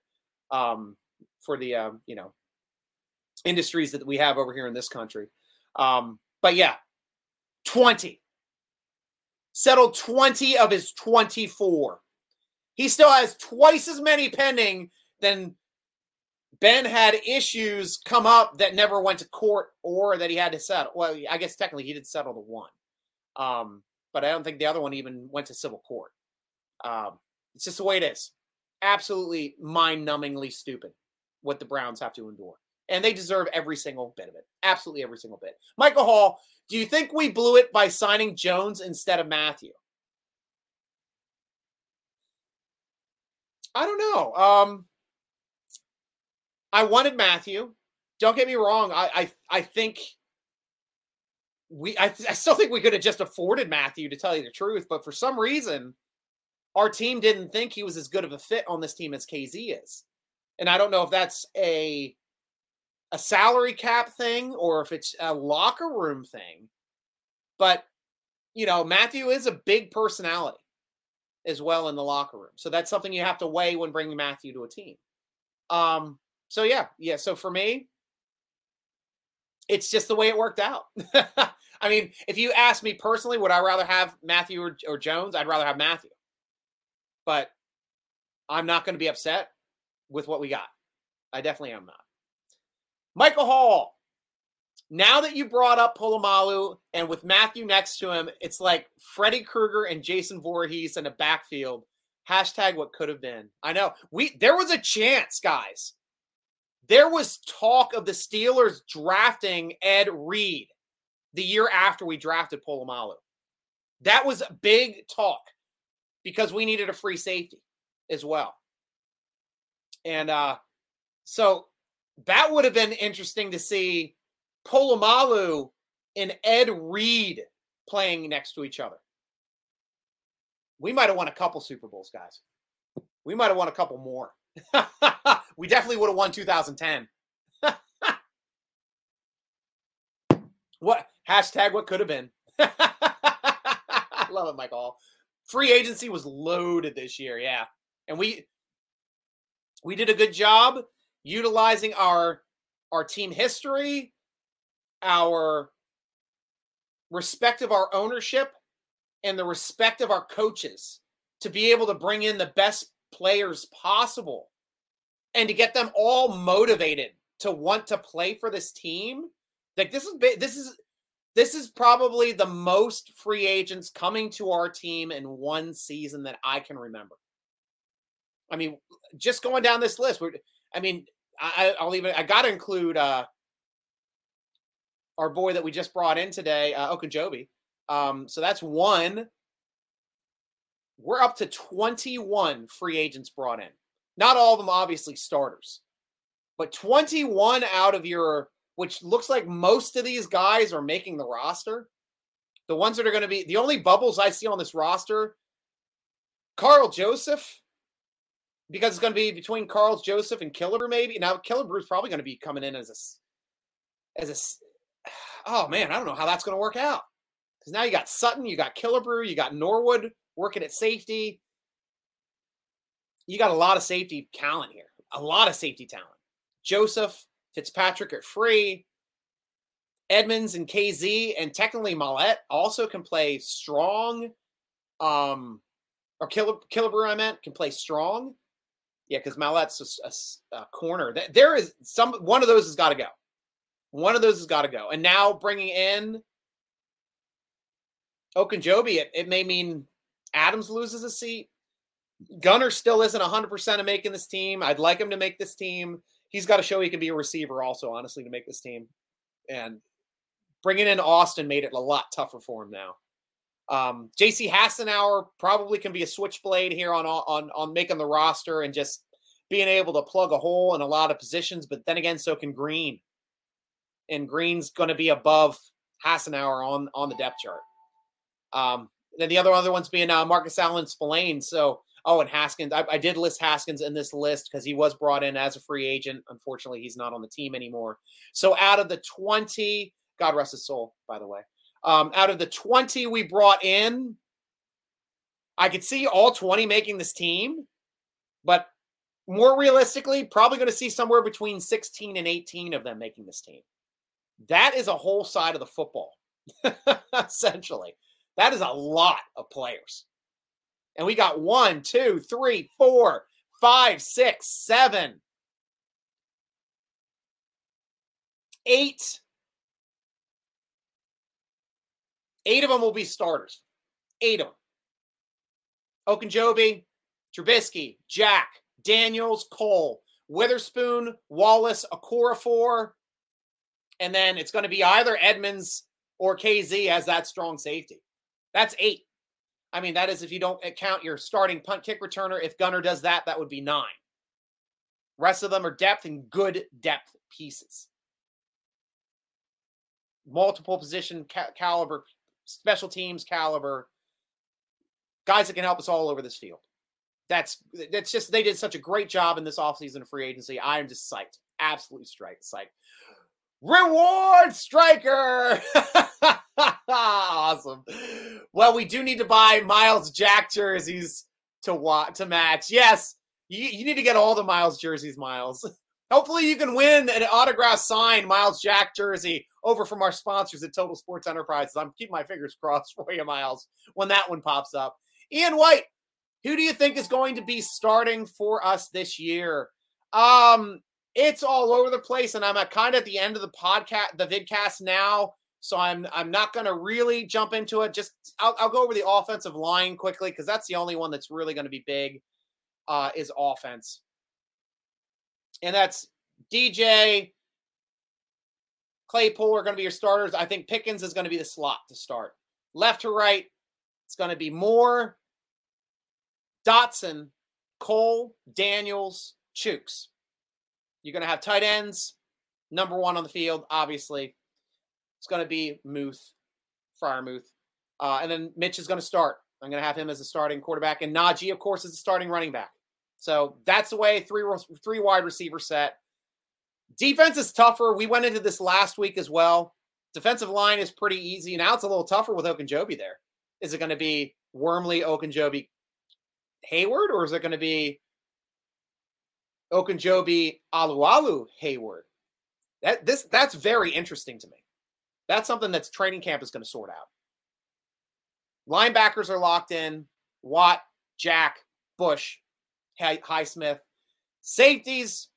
um, for the uh, you know industries that we have over here in this country. Um, but yeah, 20. Settled 20 of his 24. He still has twice as many pending than Ben had issues come up that never went to court or that he had to settle. Well, I guess technically he did settle the one. Um, but I don't think the other one even went to civil court. Um, it's just the way it is. Absolutely mind numbingly stupid what the Browns have to endure and they deserve every single bit of it. Absolutely every single bit. Michael Hall, do you think we blew it by signing Jones instead of Mathieu? I don't know. Um, I wanted Mathieu. Don't get me wrong. I I, I think we I, I still think we could have just afforded Mathieu to tell you the truth, but for some reason, our team didn't think he was as good of a fit on this team as KZ is. And I don't know if that's a a salary cap thing or if it's a locker room thing. But, you know, Mathieu is a big personality as well in the locker room. So that's something you have to weigh when bringing Mathieu to a team. Um, so yeah, yeah. So for me, it's just the way it worked out. I mean, if you ask me personally, would I rather have Mathieu or, or Jones? I'd rather have Mathieu. But I'm not going to be upset with what we got. I definitely am not. Michael Hall, now that you brought up Polamalu and with Mathieu next to him, it's like Freddy Krueger and Jason Voorhees in a backfield. Hashtag what could have been. I know. We there was a chance, guys. There was talk of the Steelers drafting Ed Reed the year after we drafted Polamalu. That was big talk because we needed a free safety as well. And uh, so that would have been interesting to see Polamalu and Ed Reed playing next to each other. We might have won a couple Super Bowls, guys. We might have won a couple more. we definitely would have won 2010. what hashtag what could have been? I love it, Michael. Free agency was loaded this year, yeah. And we we did a good job utilizing our our team history, our respect of our ownership, and the respect of our coaches to be able to bring in the best players possible and to get them all motivated to want to play for this team. Like this is this is this is probably the most free agents coming to our team in one season that I can remember. I mean, just going down this list, we're, I mean, I, will even I got to include uh, our boy that we just brought in today, uh, Ogunjobi. Um, so that's one. We're up to 21 free agents brought in. Not all of them, obviously, starters, but 21 out of your, which looks like most of these guys are making the roster. The ones that are going to be the only bubbles I see on this roster Karl Joseph, because it's going to be between Karl Joseph and Killebrew, maybe. Now, Killebrew is probably going to be coming in as a, as a, oh man, I don't know how that's going to work out. Because now you got Sutton, you got Killebrew, you got Norwood working at safety. You got a lot of safety talent here, a lot of safety talent. Joseph, Fitzpatrick at free, Edmunds and KZ, and technically Maulet also can play strong. Um, or Killebrew, I meant, can play strong. Yeah, because Maulet's a, a, a, corner. There is some one of those has got to go. One of those has got to go. And now bringing in Ogunjobi, it, it may mean Adams loses a seat. Gunner still isn't 100% of making this team. I'd like him to make this team. He's got to show he can be a receiver also, honestly, to make this team. And bringing in Austin made it a lot tougher for him now. Um, JC Hassenauer probably can be a switchblade here on on on making the roster and just being able to plug a hole in a lot of positions. But then again, so can Green, and Green's going to be above Hassenauer on on the depth chart. Um, then the other other ones being uh, Marcus Allen Spillane. So oh, and Haskins. I, I did list Haskins in this list because he was brought in as a free agent. Unfortunately, he's not on the team anymore. So out of the twenty, God rest his soul, by the way. Um, out of the 20 we brought in, I could see all 20 making this team, but more realistically, probably going to see somewhere between 16 and 18 of them making this team. That is a whole side of the football, essentially. That is a lot of players. And we got one, two, three, four, five, six, seven, eight Eight of them will be starters. Eight of them. Ogunjobi, Trubisky, Jack, Daniels, Cole, Witherspoon, Wallace, Okorafor, and then it's going to be either Edmunds or KZ as that strong safety. That's eight. I mean, that is if you don't count your starting punt kick returner. If Gunner does that, that would be nine. Rest of them are depth and good depth pieces. Multiple position ca- caliber special teams caliber guys that can help us all over this field. That's that's just they did such a great job in this offseason of free agency. I am just psyched. Absolutely strike psyched. Reward striker. awesome. Well, we do need to buy Myles Jack jerseys to watch to match. Yes, you, you need to get all the Miles jerseys, Miles. Hopefully, you can win an autograph signed Myles Jack jersey over from our sponsors at Total Sports Enterprises. I'm keeping my fingers crossed for you, Miles, when that one pops up. Ian White, who do you think is going to be starting for us this year? Um, it's all over the place, and I'm kind of at the end of the podcast, the vidcast now. So I'm I'm not going to really jump into it. Just I'll, I'll go over the offensive line quickly because that's the only one that's really going to be big. Uh, is offense and that's DJ, Claypool are going to be your starters. I think Pickens is going to be the slot to start. Left to right, It's going to be Moore, Dotson, Cole, Daniels, Chuks. You're going to have tight ends, number one on the field, obviously. It's going to be Muth, Freiermuth. Uh, and then Mitch is going to start. I'm going to have him as a starting quarterback. And Najee, of course, is the starting running back. So that's the way three, three wide receiver set. Defense is tougher. We went into this last week as well. Defensive line is pretty easy. Now it's a little tougher with Ogunjobi there. Is it going to be Wormley, Ogunjobi, Heyward, or is it going to be Ogunjobi, Alualu, Heyward? That this that's very interesting to me. That's something that's training camp is going to sort out. Linebackers are locked in. Watt, Jack, Bush, Highsmith. Safeties,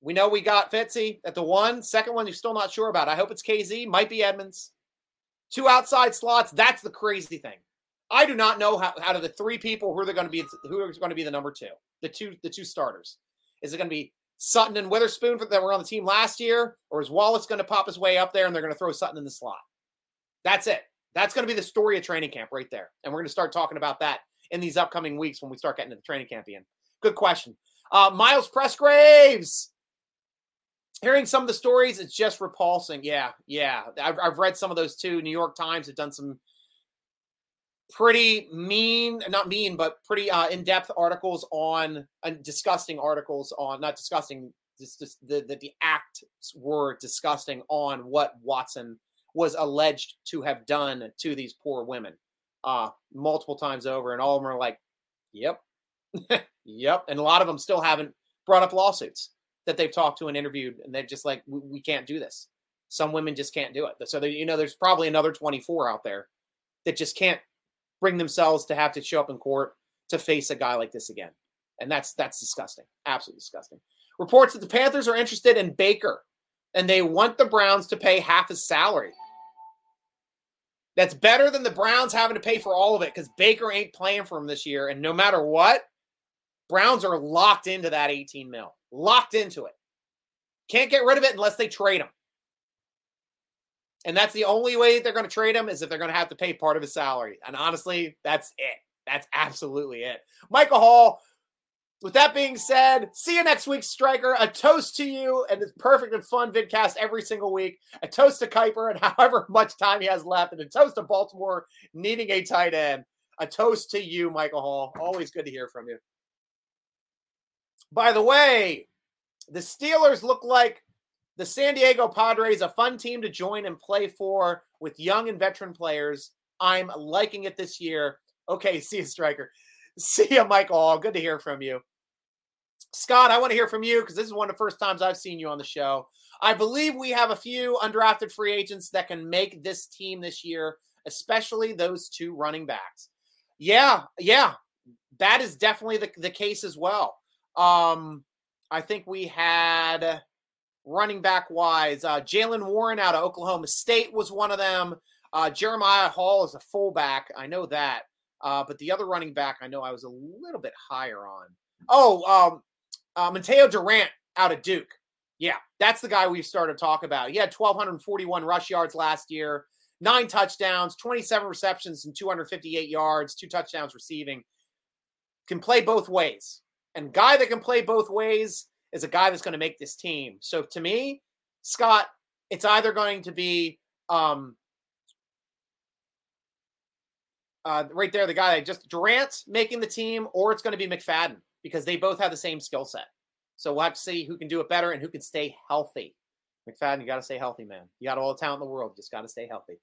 we know we got Fitzy at the one. Second one, you're still not sure about. I hope it's KZ. Might be Edmunds. Two outside slots. That's the crazy thing. I do not know how out of the three people who are going to be who are going to be the number two, the two the two starters. Is it going to be Sutton and Witherspoon that were on the team last year, or is Wallace going to pop his way up there and they're going to throw Sutton in the slot? That's it. That's going to be the story of training camp right there, and we're going to start talking about that in these upcoming weeks when we start getting to the training camp in. Good question. Uh, Miles Pressgraves. Hearing some of the stories, it's just repulsing. Yeah, yeah. I've, I've read some of those too. New York Times have done some pretty mean, not mean, but pretty uh, in-depth articles on, uh, disgusting articles on, not disgusting, just, just the, the the acts were disgusting on what Watson was alleged to have done to these poor women, uh, multiple times over, and all of them are like, "Yep, yep," and a lot of them still haven't brought up lawsuits that they've talked to and interviewed, and they're just like, "We, we can't do this." Some women just can't do it. So you know, there's probably another 24 out there that just can't bring themselves to have to show up in court to face a guy like this again. And that's that's disgusting. Absolutely disgusting. Reports that the Panthers are interested in Baker and they want the Browns to pay half his salary. That's better than the Browns having to pay for all of it because Baker ain't playing for him this year. And no matter what, Browns are locked into that 18 mil, locked into it. Can't get rid of it unless they trade him. And that's the only way they're going to trade him is if they're going to have to pay part of his salary. And honestly, that's it. That's absolutely it. Michael Hall, with that being said, see you next week, Striker. A toast to you and it's perfect and fun vidcast every single week. A toast to Kuiper and however much time he has left, and a toast to Baltimore needing a tight end. A toast to you, Michael Hall. Always good to hear from you. By the way, the Steelers look like the San Diego Padres, a fun team to join and play for with young and veteran players. I'm liking it this year. Okay, see you, Striker. See you, Michael Hall. Good to hear from you. Scott, I want to hear from you because this is one of the first times I've seen you on the show. I believe we have a few undrafted free agents that can make this team this year, especially those two running backs. Yeah, yeah, that is definitely the, the case as well. Um, I think we had running back wise. Uh, Jaylen Warren out of Oklahoma State was one of them. Uh, Jeremiah Hall is a fullback. I know that. Uh, but the other running back, I know I was a little bit higher on. Oh, um, uh, Mataeo Durant out of Duke. Yeah, that's the guy we've started to talk about. He had 1,241 rush yards last year, nine touchdowns, 27 receptions, and 258 yards, two touchdowns receiving. Can play both ways. And guy that can play both ways is a guy that's going to make this team. So to me, Scott, it's either going to be um, uh, right there, the guy that just Durant making the team, or it's going to be McFadden because they both have the same skill set. So we'll have to see who can do it better and who can stay healthy. McFadden, you got to stay healthy, man. You got all the talent in the world. just got to stay healthy.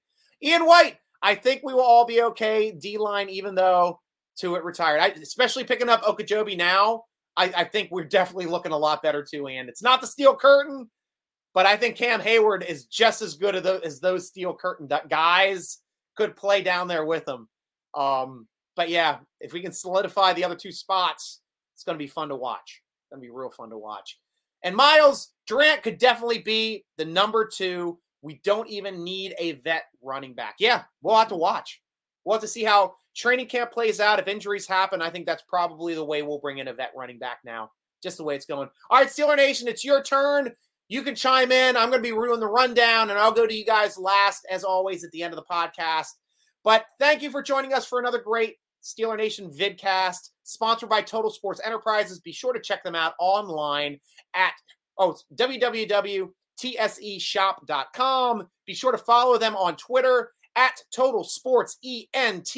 Ian White, I think we will all be okay. D line, even though Tuitt retired, I, especially picking up Ogunjobi now. I, I, think we're definitely looking a lot better too. And it's not the steel curtain, but I think Cam Heyward is just as good as those steel curtain guys could play down there with them. Um, but yeah, if we can solidify the other two spots, it's going to be fun to watch. It's going to be real fun to watch. And Miles Durant could definitely be the number two. We don't even need a vet running back. Yeah, we'll have to watch. We'll have to see how training camp plays out. If injuries happen, I think that's probably the way we'll bring in a vet running back now. Just the way it's going. All right, Steeler Nation, it's your turn. You can chime in. I'm going to be ruining the rundown, and I'll go to you guys last, as always, at the end of the podcast. But thank you for joining us for another great Steeler Nation vidcast sponsored by Total Sports Enterprises. Be sure to check them out online at oh www.tseshop.com. Be sure to follow them on Twitter at Total Sports ENT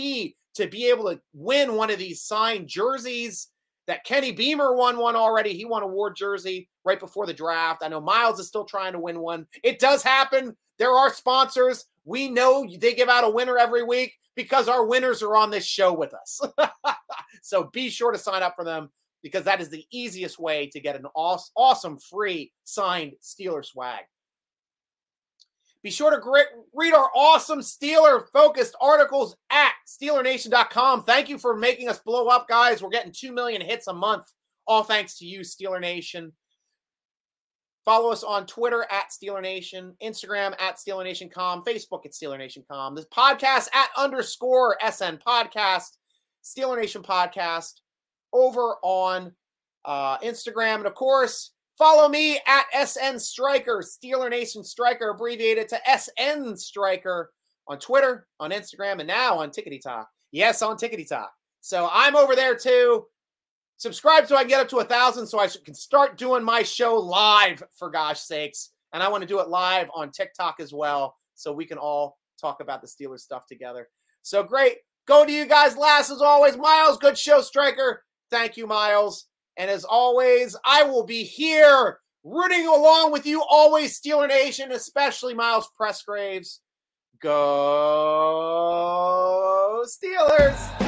to be able to win one of these signed jerseys. That Kenny Beamer won one already. He won a war jersey right before the draft. I know Miles is still trying to win one. It does happen. There are sponsors. We know they give out a winner every week because our winners are on this show with us. so be sure to sign up for them because that is the easiest way to get an awesome free signed Steeler swag. Be sure to read our awesome Steeler focused articles at SteelerNation.com. Thank you for making us blow up, guys. We're getting 2 million hits a month, all thanks to you, Steeler Nation. Follow us on Twitter at Steeler Nation, Instagram at Steeler Nation.com, Facebook at Steeler Nation.com, this podcast at underscore SN Podcast, Steeler Nation Podcast over on uh, Instagram. And of course, follow me at SN Striker, Steeler Nation Striker, abbreviated to SN Striker on Twitter, on Instagram, and now on Tickety Talk. Yes, on Tickety Talk. So I'm over there too subscribe so I can get up to a thousand so I can start doing my show live for gosh sakes. And I want to do it live on TikTok as well so we can all talk about the Steelers stuff together. So great. Go to you guys last as always. Miles, good show, Striker. Thank you, Miles. And as always, I will be here rooting along with you always, Steeler Nation, especially Miles Pressgraves. Go Steelers!